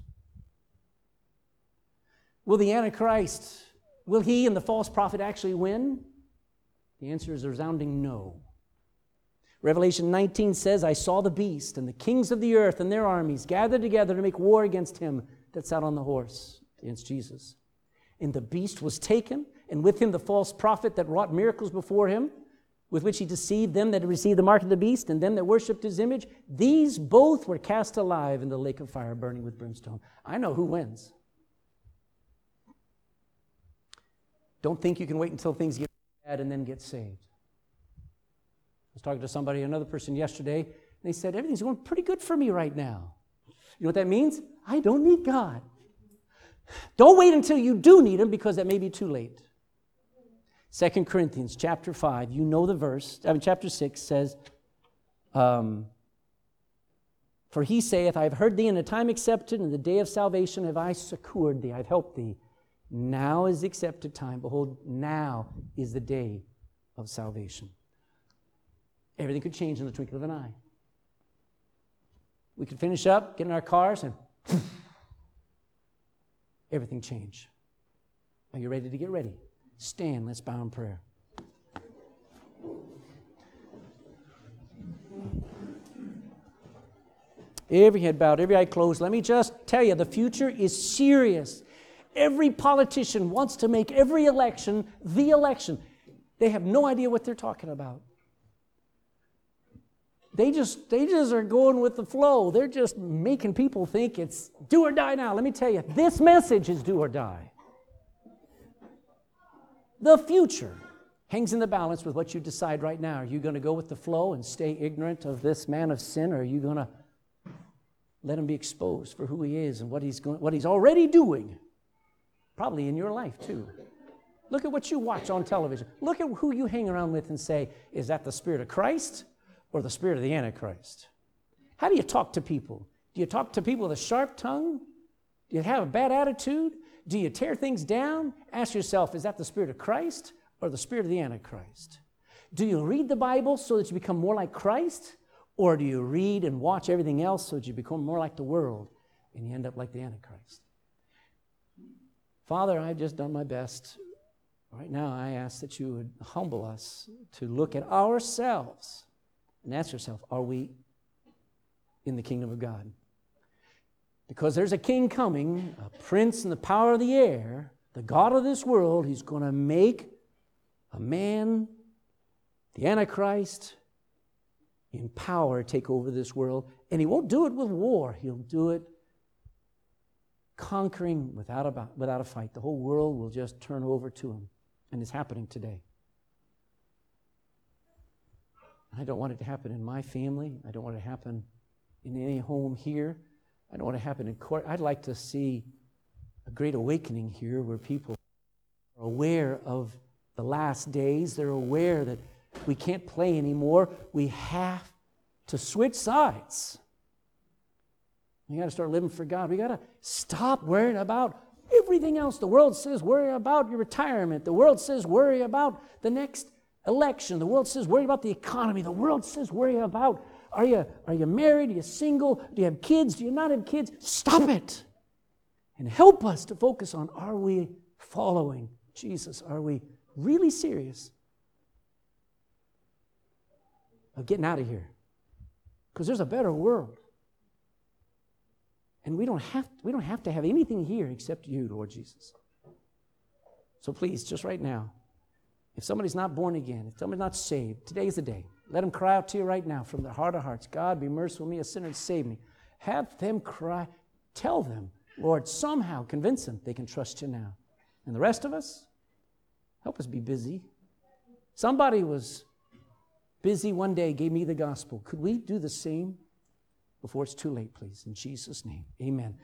Will the Antichrist, will he and the false prophet actually win? The answer is a resounding no. Revelation 19 says, I saw the beast and the kings of the earth and their armies gathered together to make war against him that sat on the horse, against Jesus. And the beast was taken, and with him the false prophet that wrought miracles before him, with which he deceived them that received the mark of the beast and them that worshipped his image. These both were cast alive in the lake of fire burning with brimstone. I know who wins. Don't think you can wait until things get bad and then get saved was talking to somebody, another person yesterday, and they said, Everything's going pretty good for me right now. You know what that means? I don't need God. Don't wait until you do need Him because that may be too late. Second Corinthians chapter 5, you know the verse, I mean, chapter 6 says, um, For he saith, I have heard thee in a time accepted, in the day of salvation have I succored thee, I've helped thee. Now is the accepted time. Behold, now is the day of salvation. Everything could change in the twinkle of an eye. We could finish up, get in our cars, and everything change. Are you ready to get ready? Stand, let's bow in prayer. Every head bowed, every eye closed. Let me just tell you the future is serious. Every politician wants to make every election the election. They have no idea what they're talking about. They just, they just are going with the flow. They're just making people think it's do or die now. Let me tell you, this message is do or die. The future hangs in the balance with what you decide right now. Are you going to go with the flow and stay ignorant of this man of sin, or are you going to let him be exposed for who he is and what he's, going, what he's already doing? Probably in your life, too. Look at what you watch on television. Look at who you hang around with and say, is that the Spirit of Christ? Or the spirit of the Antichrist? How do you talk to people? Do you talk to people with a sharp tongue? Do you have a bad attitude? Do you tear things down? Ask yourself, is that the spirit of Christ or the spirit of the Antichrist? Do you read the Bible so that you become more like Christ? Or do you read and watch everything else so that you become more like the world and you end up like the Antichrist? Father, I've just done my best. Right now, I ask that you would humble us to look at ourselves and ask yourself are we in the kingdom of God? Because there's a king coming, a prince in the power of the air, the God of this world. He's going to make a man, the Antichrist, in power take over this world. And he won't do it with war, he'll do it conquering without a, without a fight. The whole world will just turn over to him. And it's happening today. I don't want it to happen in my family. I don't want it to happen in any home here. I don't want it to happen in court. I'd like to see a great awakening here where people are aware of the last days. They're aware that we can't play anymore. We have to switch sides. We got to start living for God. We got to stop worrying about everything else. The world says worry about your retirement. The world says worry about the next election. The world says worry about the economy. The world says worry about are you, are you married? Are you single? Do you have kids? Do you not have kids? Stop it. And help us to focus on are we following Jesus? Are we really serious of getting out of here? Because there's a better world. And we don't, have, we don't have to have anything here except you, Lord Jesus. So please, just right now, if somebody's not born again, if somebody's not saved, today's the day. Let them cry out to you right now from their heart of hearts God, be merciful to me, a sinner, and save me. Have them cry. Tell them, Lord, somehow convince them they can trust you now. And the rest of us, help us be busy. Somebody was busy one day, gave me the gospel. Could we do the same before it's too late, please? In Jesus' name, amen.